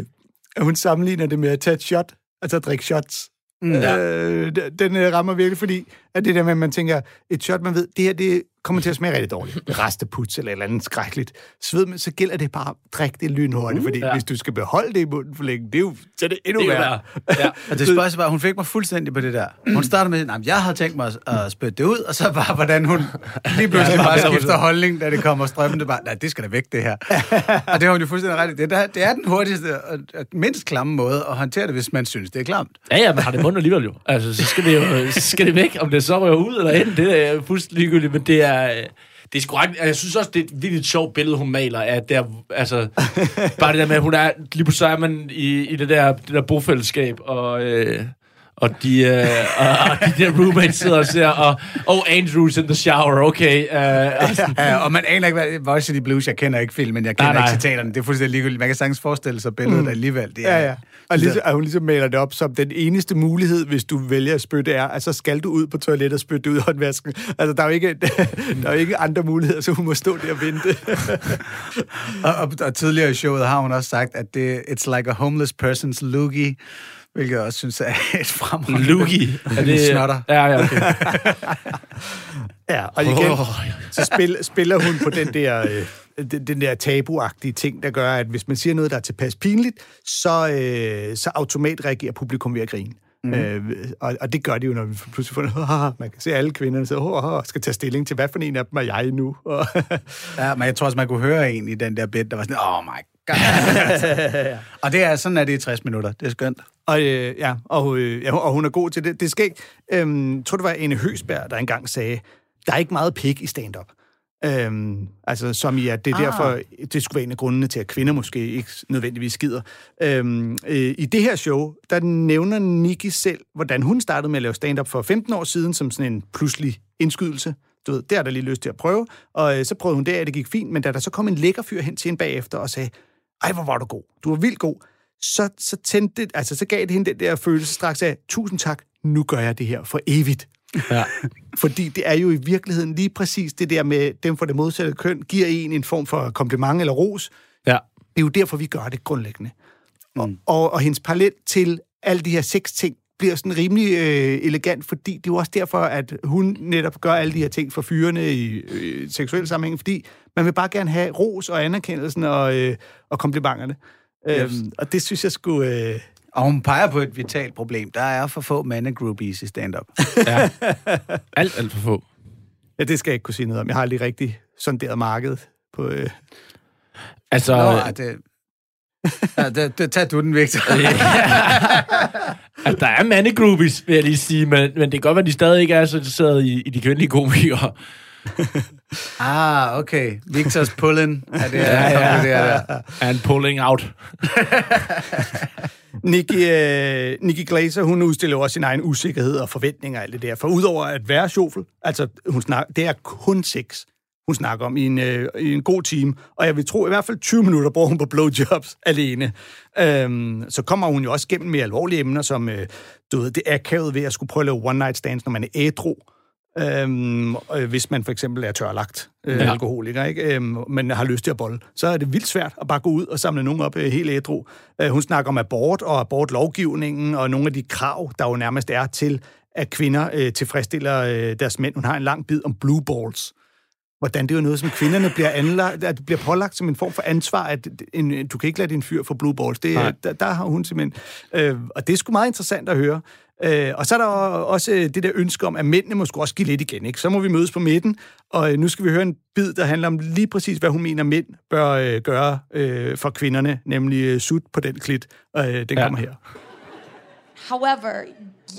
at hun sammenligner det med at tage et shot, altså at drikke shots. Mm, øh, den øh, rammer virkelig, fordi at det der med, at man tænker, et shot, man ved, det her, det kommer til at smage rigtig dårligt. Resteputs eller et eller andet skrækkeligt. Sved, men så gælder det bare at drikke det lynhurtigt, mm, fordi ja. hvis du skal beholde det i munden for længe, det er jo, så er det endnu Det er værre. Ja. Og det spørgsmål var, hun fik mig fuldstændig på det der. Hun startede med, at jeg havde tænkt mig at, spytte det ud, og så bare, hvordan hun lige pludselig Ja, bare skifter holdning, da det kommer strømmende. Bare, nej, det skal da væk, det her. og det har hun jo fuldstændig ret i. Det, er, det er den hurtigste og, og mindst klamme måde at håndtere det, hvis man synes, det er klamt. Ja, ja, men har det i munden alligevel jo. Altså, så skal det jo så skal det væk. Om det så rører ud eller ind, det er fuldstændig ligegyldigt, men det er... øh, Det er sgu ret, jeg synes også, det er et virkelig sjovt billede, hun maler af der, altså, bare det der med, at hun er, lige pludselig er man i, i det der, det der bofællesskab, og, øh, og de, øh, og, og de der roommates sidder og ser, og oh, Andrew's in the shower, okay. Øh, og sådan, Ja, og man aner ikke, hvad Varsity Blues, jeg kender ikke filmen, jeg kender Nej, nej. ikke citaterne. Det er fuldstændig ligegyldigt. Man kan sagtens forestille sig billedet mm. alligevel. Det er, Ja, ja. Og ligesom, at hun ligesom maler det op som den eneste mulighed, hvis du vælger at spytte, er, at så skal du ud på toilettet og spytte ud af håndvasken. Altså, der er jo ikke, der er jo ikke andre muligheder, så hun må stå der og vente. Og, og, og tidligere i showet har hun også sagt, at det, it's like a homeless person's loogie. Hvilket jeg også synes er et fremragende. Lugi. Er det... Snotter. Ja, ja, okay. Ja, og igen, så spil, spiller hun på den der, øh, den, den der tabuagtige ting, der gør, at hvis man siger noget, der er tilpas pinligt, så, øh, så automat reagerer publikum ved at grine. Mm. Øh, og, og det gør de jo, når vi pludselig får man kan se alle kvinderne, så oh, oh, skal tage stilling til, hvad for en af dem er jeg nu? Ja, men jeg tror også, man kunne høre en i den der bed, der var sådan, oh my god. og det er sådan, at det er 60 minutter. Det er skønt. Og, øh, ja, og, øh, ja, og hun er god til det. Det skal ikke... Øhm, tror, det var Ane Høsberg, der engang sagde, der er ikke meget pik i stand-up. Øhm, altså, som i, at det er ah. derfor, det skulle være en af grundene til, at kvinder måske ikke nødvendigvis skider. Øhm, øh, I det her show, der nævner Nikki selv, hvordan hun startede med at lave stand-up for 15 år siden, som sådan en pludselig indskydelse. Du ved, det har der lige lyst til at prøve. Og øh, så prøvede hun det, og det gik fint, men da der så kom en lækker fyr hen til hende bagefter og sagde, ej, hvor var du god. Du var vildt god. Så, så, tændte, altså, så gav det hende den der følelse straks af, tusind tak, nu gør jeg det her for evigt. Ja. Fordi det er jo i virkeligheden lige præcis det der med, dem for det modsatte køn, giver en en form for kompliment eller ros. ja. Det er jo derfor, vi gør det grundlæggende. Mm. Og, og hendes parallel til alle de her seks ting bliver sådan rimelig øh, elegant, fordi det er jo også derfor, at hun netop gør alle de her ting for fyrene i øh, seksuel sammenhæng, fordi man vil bare gerne have ros og anerkendelsen og, øh, og komplimenterne. Yes. Øhm, og det synes jeg skulle... Øh, Og hun peger på et vitalt problem. Der er for få mandegroupies i stand-up. ja. Alt, alt for få. ja, det skal jeg ikke kunne sige noget om. Jeg har aldrig rigtig sonderet markedet på... Øh, Altså, Nå, det... Ja, det, det, tag du den, Victor. at der er mandegroupies, vil jeg lige sige, men, men det kan godt være, at de stadig ikke er så interesserede i, i de kvindelige komikere. ah, okay. Victors pull-in. Ja, det er, ja, ja. Det er der. And pulling out. Nikki, øh, Nikki Glaser, hun udstiller jo også sin egen usikkerhed og forventninger og alt det der. For udover at være sjofel, altså hun snak, det er kun sex, hun snakker om i en, øh, i en god time. Og jeg vil tro, i hvert fald 20 minutter bruger hun på blowjobs alene. Øhm, så kommer hun jo også gennem mere alvorlige emner, som øh, du ved, det er akavet ved at skulle prøve at lave one night stands, når man er ædru. Øhm, øh, hvis man for eksempel er tørlagt øh, ja. alkoholiker, ikke? Øhm, men har lyst til at bolle, så er det vildt svært at bare gå ud og samle nogen op øh, helt ædru. Øh, hun snakker om abort og abortlovgivningen og nogle af de krav, der jo nærmest er til, at kvinder øh, tilfredsstiller øh, deres mænd. Hun har en lang bid om blue balls. Hvordan det er jo noget, som kvinderne bliver, anlagt, at bliver pålagt som en form for ansvar, at en, du kan ikke lade din fyr få blue balls. Det, Nej. der, der har hun simpelthen... Øh, og det er sgu meget interessant at høre. Øh, og så er der også øh, det der ønske om, at mændene må også give lidt igen. Ikke? Så må vi mødes på midten, og øh, nu skal vi høre en bid, der handler om lige præcis, hvad hun mener, mænd bør øh, gøre øh, for kvinderne, nemlig øh, sut på den klit. Og øh, den Ja. kommer her. However,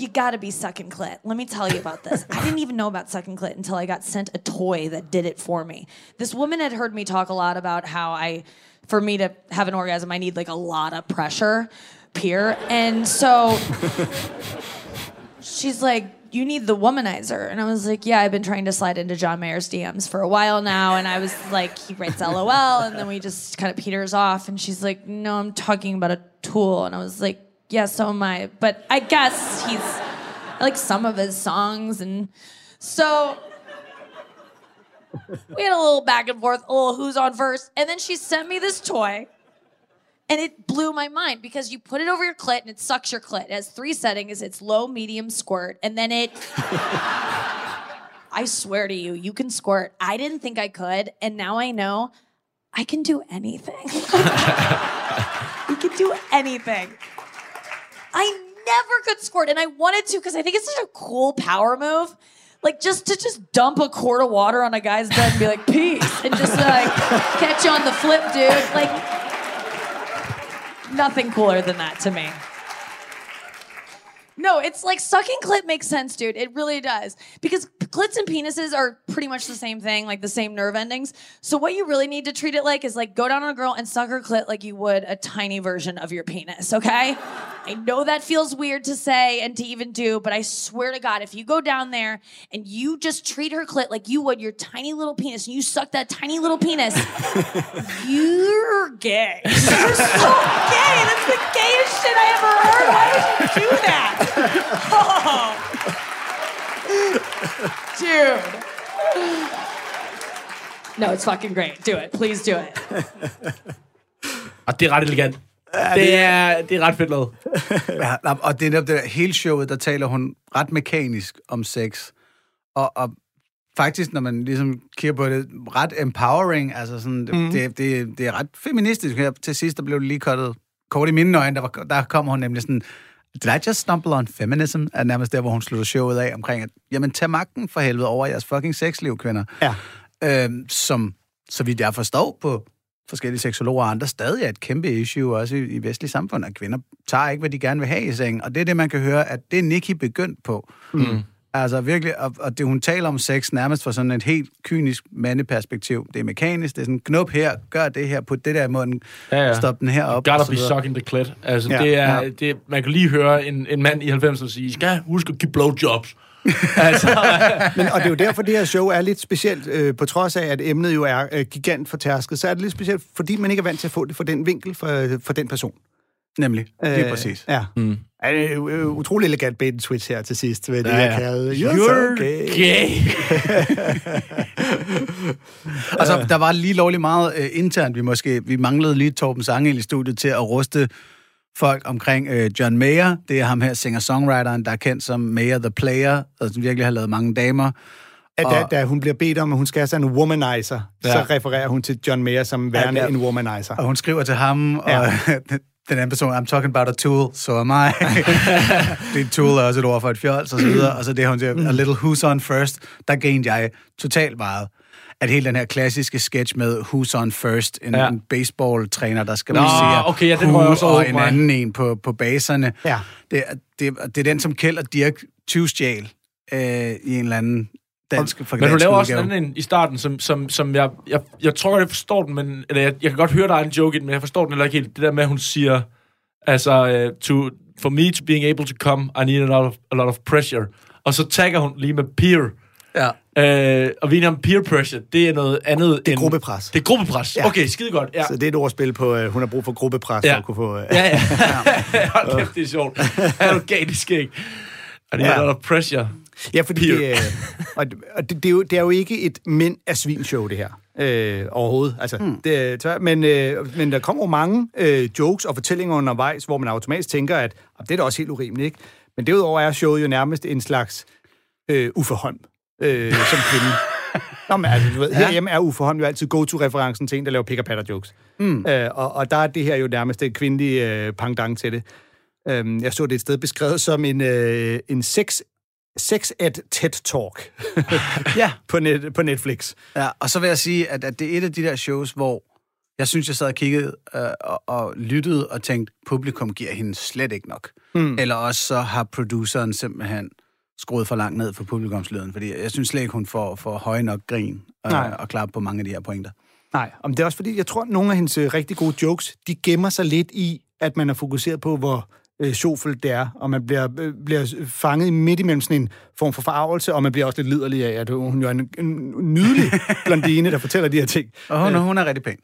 you gotta be sucking clit. Let me tell you about this. I didn't even know about sucking clit until I got sent a toy that did it for me. This woman had heard me talk a lot about how I, for me to have an orgasm, I need like a lot of pressure, peer. And so she's like, you need the womanizer. And I was like, yeah, I've been trying to slide into John Mayer's DMs for a while now. And I was like, he writes LOL. And then we just kind of peters off. And she's like, no, I'm talking about a tool. And I was like, yeah, so am I. But I guess he's I like some of his songs. And so we had a little back and forth, a little who's on first. And then she sent me this toy. And it blew my mind because you put it over your clit and it sucks your clit. It has three settings. It's low, medium, squirt. And then it I swear to you, you can squirt. I didn't think I could, and now I know I can do anything. you can do anything. I never could squirt, and I wanted to because I think it's such a cool power move. Like just to just dump a quart of water on a guy's bed and be like, peace, and just like catch you on the flip, dude. Like nothing cooler than that to me. No, it's like sucking clit makes sense, dude. It really does. Because clits and penises are pretty much the same thing, like the same nerve endings. So what you really need to treat it like is like go down on a girl and suck her clit like you would a tiny version of your penis, okay? I know that feels weird to say and to even do, but I swear to God, if you go down there and you just treat her clit like you would your tiny little penis and you suck that tiny little penis, you're gay. You're so gay. That's the gayest shit I ever heard. Why would you do that? Oh. Dude. No, it's fucking great. Do it. Please do it. Og det er ret det, er, det er ret fedt lavet. Ja, og det er netop det der, hele showet, der taler hun ret mekanisk om sex. Og, og faktisk, når man ligesom kigger på det, ret empowering. Altså sådan, mm. det, det, det er ret feministisk. Her til sidst, der blev det lige kottet kort i mine øjne, der, var, der kom hun nemlig sådan, Did I just stumble on feminism? Er nærmest der, hvor hun slutter showet af omkring, at jamen, tag magten for helvede over jeres fucking sexliv, kvinder. Ja. Øhm, som, så vidt jeg forstår på forskellige seksologer og andre, stadig er et kæmpe issue også i, i vestlige samfund, at kvinder tager ikke, hvad de gerne vil have i sengen. Og det er det, man kan høre, at det er Nikki begyndt på. Mm. Altså virkelig, og, og det hun taler om sex nærmest fra sådan et helt kynisk mandeperspektiv. Det er mekanisk, det er sådan, knop her, gør det her, put det der i munden, Ja, ja. stop den her op. Gotta be sucking the clit. Altså, ja, det er, ja. det, man kan lige høre en, en mand i 90'erne sige, I skal huske at give blowjobs. altså, Men, og det er jo derfor, det her show er lidt specielt, øh, på trods af, at emnet jo er øh, gigant fortærsket, så er det lidt specielt, fordi man ikke er vant til at få det fra den vinkel for, for den person. Nemlig, lige Øh, præcis. Ja. Mm. Er det er øh, utrolig elegant bait switch her til sidst, ved det, Ja, jeg ja. kalder You're, You're so gay. gay. Altså, der var lige lovlig meget øh, internt. Vi måske vi manglede lige Torben Sangel i studiet til at ruste folk omkring øh, John Mayer. Det er ham her, singer-songwriteren, der er kendt som Mayer the Player, og som virkelig har lavet mange damer. At da, Og- da hun bliver bedt om, at hun skal have sådan en womanizer, ja. så Ja. refererer hun til John Mayer som værende Ja, ja, ja. en womanizer. Og hun skriver til ham, og den anden person, I'm talking about a tool, so am I. det tool er også et ord for et fjols, og så videre. Og så det, hun siger, a little who's on first, der grinede jeg totalt meget. At hele den her klassiske sketch med Who's on first, en, ja. En baseball-træner, der skal Nå, basere okay, ja, den who røg også over og en mig. anden en på, på baserne. Ja. Det, er- det, det er den, som Kjeld og Dirk tyvstjæl øh, i en eller anden dansk Men du laver også en udgave. anden en i starten, som, som, som jeg, jeg, jeg tror godt, jeg forstår den, men eller jeg, jeg kan godt høre, der er en joke i den, men jeg forstår den heller ikke helt. Det der med, at hun siger, altså, uh, to, for me to being able to come, I need a lot of, a lot of pressure. Og så tagger hun lige med peer. Ja. Uh, og vi er om peer pressure, det er noget andet Det er end... gruppepres. Det er gruppepres. Ja. Okay, skide godt. Ja. Så det er et ordspil på, at hun har brug for gruppepres, ja. For at kunne få... Øh, Ja, ja. Hold kæft, det er sjovt. Er du galt i? Og det er Ja. of pressure. Ja, fordi det, øh, og, det- og det, det, er jo, det er jo ikke et mænd af svin show, det her. Øh, overhovedet. Altså, mm. det, er tvær- men, øh, men der kommer jo mange øh, jokes og fortællinger undervejs, hvor man automatisk tænker, at "Ah, det er da også helt urimeligt, ikke? Men derudover er showet jo nærmest en slags øh, Uffe Holm øh, som kvinde. Nå, men altså, du ved, herhjemme er Holm jo altid go-to-referencen til en, der laver pick patter jokes. Mm. Øh, og, og der er det her jo nærmest et kvindelig øh, pangdang til det. Øhm, jeg så det et sted beskrevet som en, øh, en sex, sex ed TED Talk ja. på, net, på Netflix. Ja, og så vil jeg sige, at, at det er et af de der shows, hvor jeg synes, jeg sad og kiggede øh, og, og lyttede og tænkte, publikum giver hende slet ikke nok. Mm. Eller også så har produceren simpelthen skruet for langt ned for publikumslyden, fordi jeg synes slet ikke, hun får, får høje nok grin Nej. øh, og klap på mange af de her pointer. Nej, og det er også fordi, jeg tror, at nogle af hendes øh, rigtig gode jokes, de gemmer sig lidt i, at man er fokuseret på, hvor øh, sjovfuldt det er, og man bliver, øh, bliver fanget midt imellem sådan en form for forarvelse, og man bliver også lidt liderlig af, at hun jo er en, en nydelig blondine, der fortæller de her ting. Og hun, hun er rigtig pæn.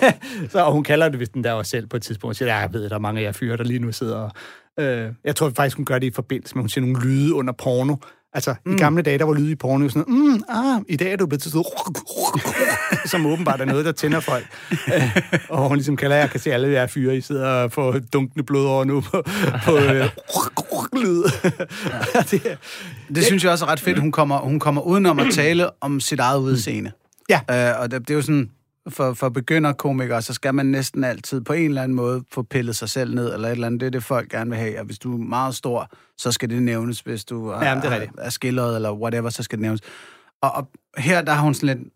Så, og hun kalder det, hvis den der også selv på et tidspunkt. Hun siger, jeg ved, der er mange af jer fyre, der lige nu sidder og... Øh, jeg tror faktisk, hun gør det i forbindelse med, hun siger nogle lyde under porno. Altså, mm. i gamle dage, der var lyde i porno sådan mm, ah, i dag er du blevet til som åbenbart er noget, der tænder folk. øh, og hun ligesom kalder, jeg kan se alle jer fyre, I sidder og får dunkende blod over nu på, på øh, lyd. det, er- Det synes jeg også er ret fedt. Hun kommer, hun kommer udenom at tale om sit eget udseende. Ja. Øh, og det, det er jo sådan, for, for begynderkomikere, så skal man næsten altid på en eller anden måde få pillet sig selv ned, eller et eller andet. Det er det, folk gerne vil have. Og hvis du er meget stor, så skal det nævnes. Hvis du er, Ja, men det er er skilleret, eller whatever, så skal det nævnes. Og, og her, der har hun sådan lidt...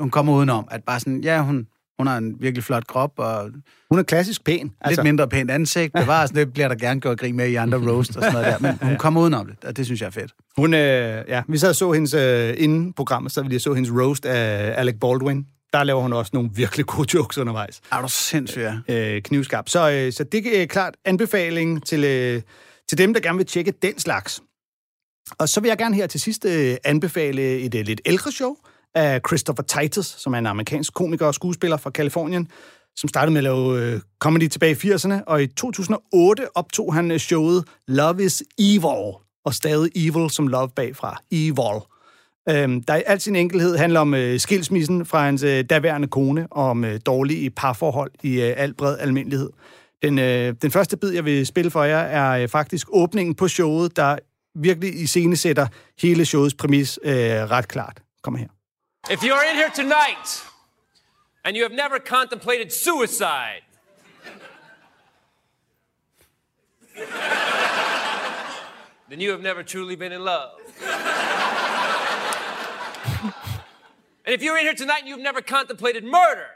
Hun kommer udenom, at bare sådan, ja, hun, hun har en virkelig flot krop, og hun er klassisk pæn. altså, lidt mindre pænt ansigt. Det, var, sådan, det bliver der gerne gjort grin med i andre roast og sådan noget der. Men hun kommer udenom det, og det synes jeg er fedt. Hun, øh, ja, vi sad og så hendes, øh, inden programmet, så vi lige så hendes roast af Alec Baldwin. Der laver hun også nogle virkelig gode jokes undervejs. Er du sindssyg, ja. Øh, knivskarp. Så, øh, så det er klart anbefaling til, øh, til dem, der gerne vil tjekke den slags. Og så vil jeg gerne her til sidst øh, anbefale et øh, lidt ældre show af Christopher Titus, som er en amerikansk komiker og skuespiller fra Kalifornien, som startede med at lave øh, comedy tilbage i 80'erne, og i 2008 optog han øh, showet Love is Evil, og stadig evil som love bagfra. Evil. Øhm, der i al sin enkelhed handler om øh, skilsmissen fra hans øh, daværende kone, og om øh, dårlige parforhold i øh, al bred almindelighed. Den, øh, den første bid, jeg vil spille for jer, er øh, faktisk åbningen på showet, der virkelig i iscenesætter hele showets præmis øh, ret klart. Kom her. If you're in here tonight and you have never contemplated suicide, then you have never truly been in love. And if you're in here tonight and you've never contemplated murder,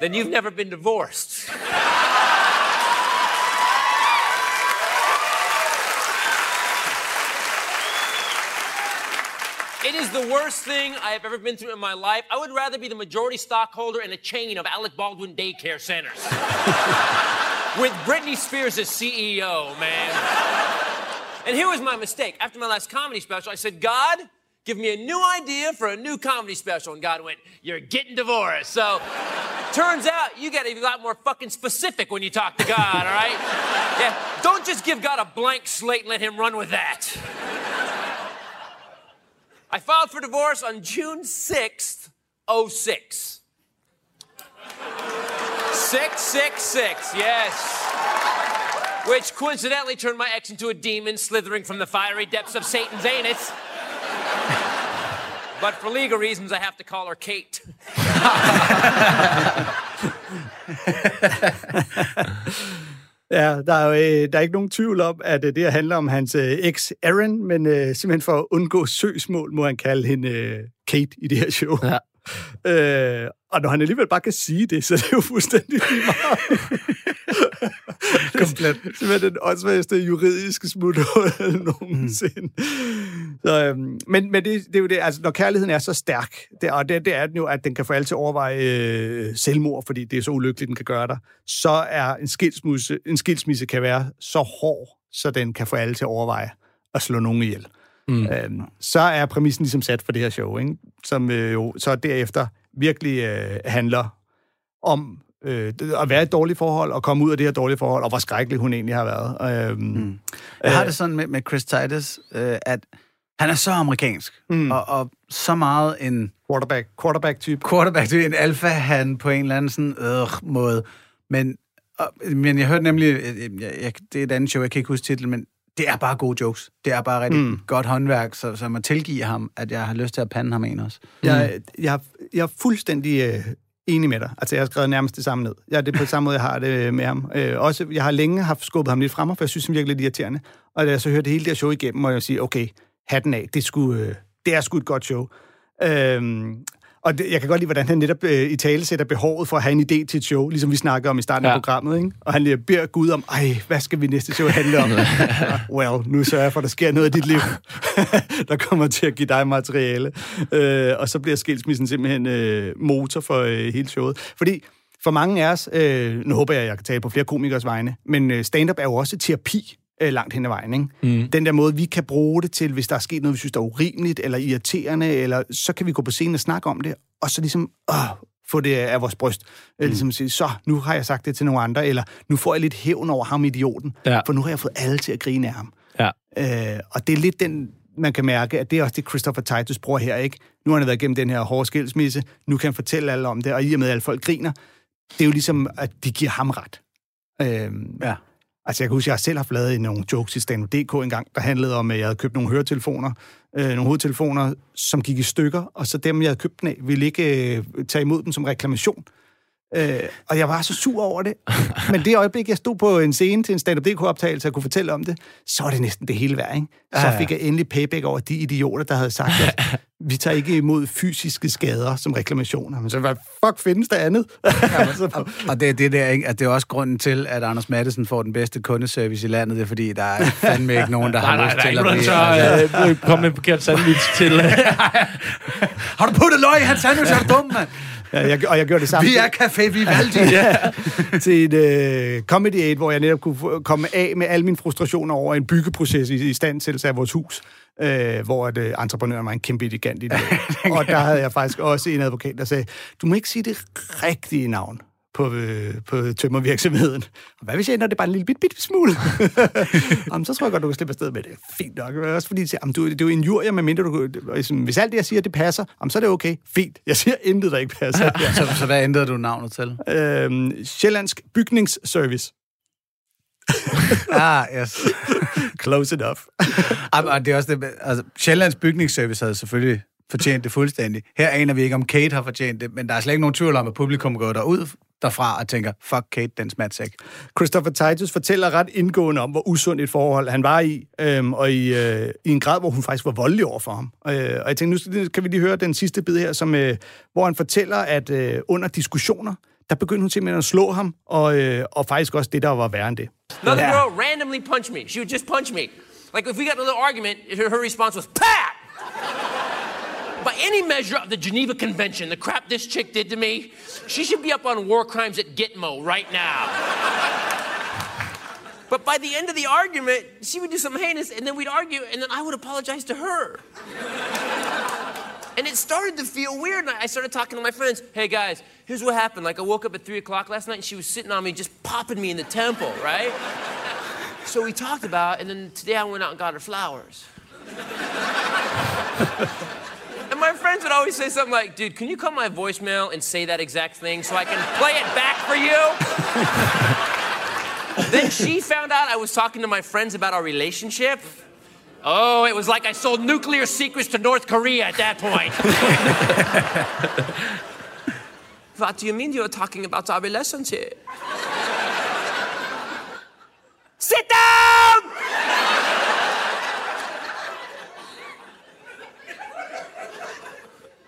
then you've never been divorced. It is the worst thing I have ever been through in my life. I would rather be the majority stockholder in a chain of Alec Baldwin daycare centers. With Britney Spears as CEO, man. And here was my mistake. After my last comedy special, I said, God, give me a new idea for a new comedy special. And God went, You're getting divorced. So turns out you get a lot more fucking specific when you talk to God, all right? Yeah. Don't just give God a blank slate and let him run with that. I filed for divorce on June 6th, 06. 666, yes. Which coincidentally turned my ex into a demon slithering from the fiery depths of Satan's anus. But for legal reasons, I have to call her Kate. Ja, der er, jo, øh, der er ikke nogen tvivl om, at øh, det her handler om hans øh, eks Aaron, men øh, simpelthen for at undgå søgsmål, må han kalde hende øh, Kate i det her show. Ja. Øh, og når han alligevel bare kan sige det, så er det jo fuldstændig lige meget. Komplet. Simpelthen den åndsvageste juridiske smuthul nogensinde. Mm. Så, øhm, men men det, det er jo det, altså når kærligheden er så stærk, det, og det, det er den jo, at den kan få alle til at overveje øh, selvmord, fordi det er så ulykkeligt, den kan gøre dig, så er en skilsmisse, en skilsmisse kan være så hård, så den kan få alle til at overveje at slå nogen ihjel. Mm. Øhm, så er præmissen ligesom sat for det her show, ikke? som øh, jo så derefter virkelig øh, handler om øh, at være i et dårligt forhold, og komme ud af det her dårlige forhold, og hvor skrækkelig hun egentlig har været. Øhm, mm. Jeg har det sådan med, med Chris Titus, øh, at han er så amerikansk, mm. og, og så meget en... Quarterback, quarterback-type. Quarterback-type, en alfa-han på en eller anden sådan, øh, måde. Men, og, men jeg hørte nemlig, jeg, jeg, det er et andet show, jeg kan ikke huske titlen, men det er bare gode jokes. Det er bare rigtig mm. godt håndværk, så, så man tilgiver ham, at jeg har lyst til at pande ham en også. Mm. Jeg, jeg, jeg er fuldstændig øh, enig med dig. Altså, jeg har skrevet nærmest det samme ned. Ja, det er på samme måde, jeg har det øh, med ham. Øh, også, jeg har længe haft skubbet ham lidt frem, for jeg synes, han virkelig lidt irriterende. Og da jeg så hørte hele det her show igennem, må jeg sige, okay, hatten af, det skulle, øh, det er sgu et godt show. Øh, og det, jeg kan godt lide, hvordan han netop øh, i tale sætter behovet for at have en idé til et show, ligesom vi snakker om i starten ja. af programmet. Ikke? Og han beder Gud om, ej, hvad skal vi næste show handle om? well, nu sørger jeg for, at der sker noget i dit liv, der kommer til at give dig materiale. Øh, og så bliver skilsmissen simpelthen øh, motor for øh, hele showet. Fordi for mange af os, øh, nu håber jeg, at jeg kan tale på flere komikers vegne, men øh, stand-up er jo også terapi øh, langt hen ad vejen. Ikke? Mm. Den der måde, vi kan bruge det til, hvis der er sket noget, vi synes, der er urimeligt eller irriterende, eller så kan vi gå på scenen og snakke om det, og så ligesom øh, få det af vores bryst. Mm. Ligesom sige, så, nu har jeg sagt det til nogle andre, eller nu får jeg lidt hævn over ham, idioten, ja. for nu har jeg fået alle til at grine af ham. Ja. Øh, og det er lidt den, man kan mærke, at det er også det, Christopher Titus bruger her, ikke? Nu har han været igennem den her hårde skilsmisse, nu kan han fortælle alle om det, og i og med, at alle folk griner, det er jo ligesom, at de giver ham ret. Øh, ja. Altså, jeg kan huske, at jeg selv har lavet nogle jokes i Stand.dk en gang, der handlede om, at jeg havde købt nogle høretelefoner, øh, nogle hovedtelefoner, som gik i stykker, og så dem, jeg havde købt dem af, ville ikke øh, tage imod dem som reklamation. Øh, og jeg var så sur over det. Men det øjeblik, jeg stod på en scene til en stand-up-dk-optagelse og kunne fortælle om det, så var det næsten det hele værd, ikke? Så fik jeg endelig payback over de idioter, der havde sagt, at vi tager ikke imod fysiske skader som reklamationer. Men så hvad fuck findes der andet? og, og det er det der, ikke? At det er også grunden til, at Anders Madsen får den bedste kundeservice i landet. Det er fordi, der er fandme ikke nogen, der har nej, lyst nej, til at blive... Altså... Øh, kom med en forkert sandwich til... har du puttet løg i hans sandwich? Er du dum, mand? Ja, jeg, og jeg gjorde det samme. Vi er Café Vivaldi. ja, til et uh, comedy aid, hvor jeg netop kunne komme af med al min frustration over en byggeproces i, i stand til af vores hus. Uh, hvor at, uh, entreprenøren var en kæmpe elegant i det. og der havde jeg faktisk også en advokat, der sagde, du må ikke sige det rigtige navn på, øh, på tømmervirksomheden. Og hvad hvis jeg ændrer det bare en lille bit, bit smule? Jamen, så tror jeg godt, du kan slippe afsted med det. Fint nok. Også fordi, jamen, du, det er jo en jurier, medmindre du... Hvis alt det, jeg siger, det passer, jamen, så er det okay. Fint. Jeg siger intet, der ikke passer. Ja. Så, så hvad ændrede du navnet til? Øhm, Sjællandsk Bygningsservice. ah, yes. Close enough. Jamen, og det er også det, altså, Sjællands Bygningsservice havde selvfølgelig fortjent det fuldstændig. Her aner vi ikke, om Kate har fortjent det, men der er slet ikke nogen tvivl om, at publikum går derud derfra og tænker, fuck Kate, den smatsæk. Christopher Titus fortæller ret indgående om, hvor usundt et forhold han var i, øhm, og i, øh, i en grad, hvor hun faktisk var voldelig over for ham. Øh, og jeg tænkte, nu kan vi lige høre den sidste bid her, som, øh, hvor han fortæller, at øh, under diskussioner, der begyndte hun simpelthen at slå ham, og, øh, og faktisk også det, der var værre end det. Another girl randomly punched me. She would just punch me. Like if we got a little argument, her, response was, PAT! By any measure of the Geneva Convention, the crap this chick did to me, she should be up on war crimes at Gitmo right now. But by the end of the argument, she would do something heinous, and then we'd argue, and then I would apologize to her. And it started to feel weird, and I started talking to my friends. Hey guys, here's what happened. Like I woke up at three o'clock last night, and she was sitting on me, just popping me in the temple, right? so we talked about, and then today I went out and got her flowers. My friends would always say something like, "Dude, can you call my voicemail and say that exact thing so I can play it back for you?" then she found out I was talking to my friends about our relationship. Oh, it was like I sold nuclear secrets to North Korea at that point. what do you mean you're talking about our relationship? Sit down!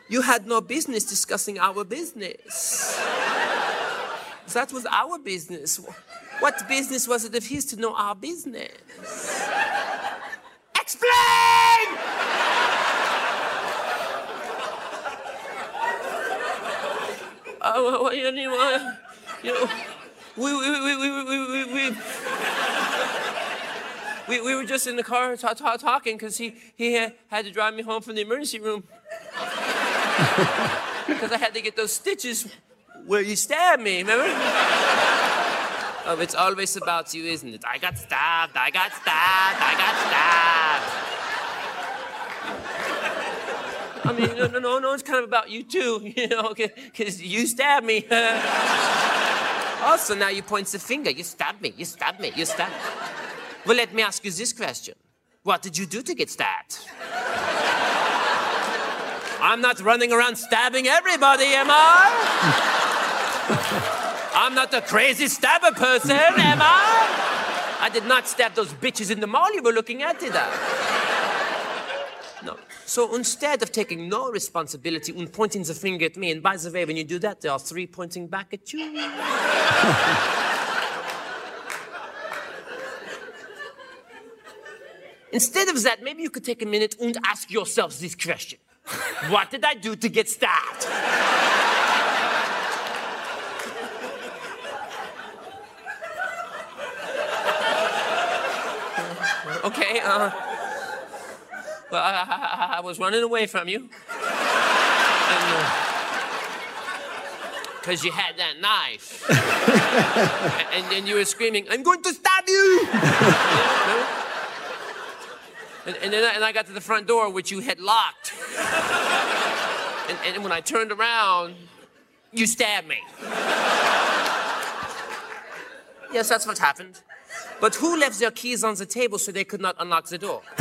You had no business discussing our business. That was our business. What business was it of his to know our business? Explain! Oh, you know, we, we, we, we, we, we, we, we, we were just in the car ta- ta- talking because he, he had to drive me home from the emergency room. Because I had to get those stitches where you stabbed me, remember? Oh, it's always about you, isn't it? I got stabbed, I got stabbed, I got stabbed. I mean, no, no, no, no, it's kind of about you too, you know, because you stabbed me. also, now you point the finger. You stabbed me, you stabbed me, you stabbed me. Well, let me ask you this question. What did you do to get stabbed? I'm not running around stabbing everybody, am I? I'm not a crazy stabber person, am I? I did not stab those bitches in the mall you were looking at, did I? No. So instead of taking no responsibility and pointing the finger at me, and by the way, when you do that, there are three pointing back at you. Instead of that, maybe you could take a minute and ask yourselves this question. What did I do to get stabbed? Okay, uh, well, I, I, I was running away from you. Because you had that knife. and then you were screaming, I'm going to stab you! And, and then I, and I got to the front door, which you had locked. and, and when I turned around, you stabbed me. yes, that's what happened. But who left their keys on the table so they could not unlock the door?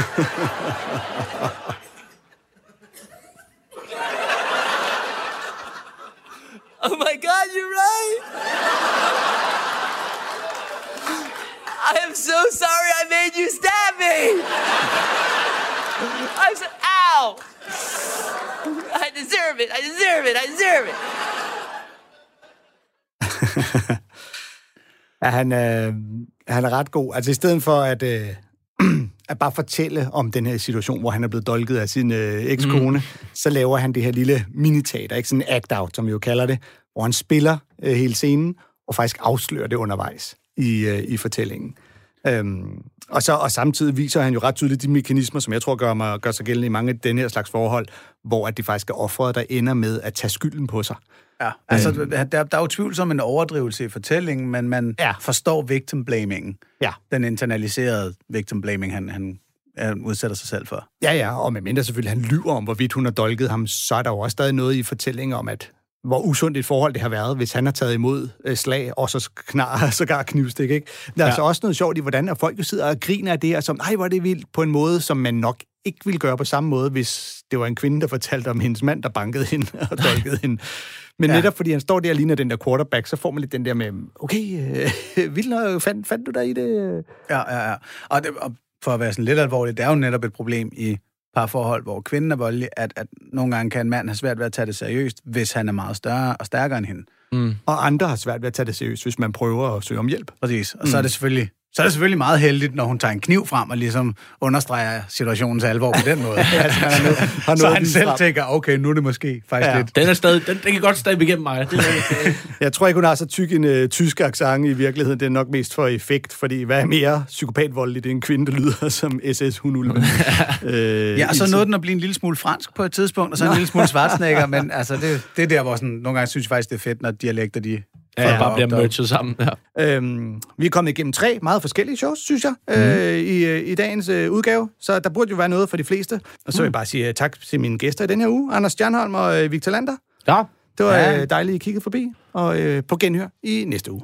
oh my God, you're right. I am so sorry I made you stab I'm so, ow. I deserve it. I deserve it. I deserve it. Ja, han, øh, han er ret god. Altså i stedet for at, øh, at bare fortælle om den her situation, hvor han er blevet dolket af sin øh, ekskone, mm. så laver han det her lille miniteater, ikke sådan en act-out, som vi jo kalder det, hvor han spiller øh, hele scenen, og faktisk afslører det undervejs i, øh, i fortællingen. Øhm, og, så, og samtidig viser han jo ret tydeligt de mekanismer, som jeg tror gør, mig, gør sig gældende i mange af den her slags forhold, hvor at det faktisk er offeret, der ender med at tage skylden på sig. Ja, altså, der, der er jo tvivl som en overdrivelse i fortællingen, men man Ja. ja. forstår victim blamingen. Ja. Den internaliserede victim blaming, han, han, han udsætter sig selv for. Ja, ja, og medmindre selvfølgelig han lyver om, hvorvidt hun har dolket ham, så er der jo også stadig noget i fortællingen om, at hvor usundt et forhold det har været, hvis han har taget imod øh, slag, og så knar, sågar knivstik, ikke? Der er ja. altså også noget sjovt i, hvordan at folk sidder og griner af det her, som, nej, hvor er det vildt, på en måde, som man nok ikke ville gøre på samme måde, hvis det var en kvinde, der fortalte om hendes mand, der bankede hende og dolkede hende. Men ja. Ja. netop fordi han står der og ligner den der quarterback, så får man lidt den der med, okay, øh, vildt nok, fandt, fandt du dig i det? Ja, ja, ja. Og, det, og for at være sådan lidt alvorligt, det er jo netop et problem i parforhold, hvor kvinden er voldelig, at, at nogle gange kan en mand have svært ved at tage det seriøst, hvis han er meget større og stærkere end hende. Og andre har svært ved at tage det seriøst, hvis man prøver at søge om hjælp. Præcis. Og mm. så er det selvfølgelig så er det selvfølgelig meget heldigt, når hun tager en kniv frem og ligesom understreger situationens alvor på den måde. altså, han er nødt, så nået han selv frem. tænker, okay, nu er det måske faktisk Ja. lidt... Den, er stadig, den, den kan godt stadig igennem mig. Det er, Jeg tror ikke, hun har så tyk en øh, tysk accent i virkeligheden. Det er nok mest for effekt, fordi hvad er mere psykopatvoldeligt? Det er en kvinde, der lyder som SS Hunulven. øh, Ja, og så nåede den at blive en lille smule fransk på et tidspunkt, og så en lille smule svartsnækker, men altså, det, det er der, hvor sådan, nogle gange synes jeg faktisk, det er fedt, når dialekter, de... ja, får bare bliver merged sammen. Ja. Øhm, vi er kommet igennem tre meget forskellige shows, synes jeg, mm. øh, i, øh, i dagens øh, udgave. Så der burde jo være noget for de fleste. Og så vil jeg bare sige øh, tak til mine gæster i den her uge, Anders Stjernholm og øh, Victor Lander. ja. Det var Ja. øh, dejligt, at I kiggede forbi, og øh, på genhør i næste uge.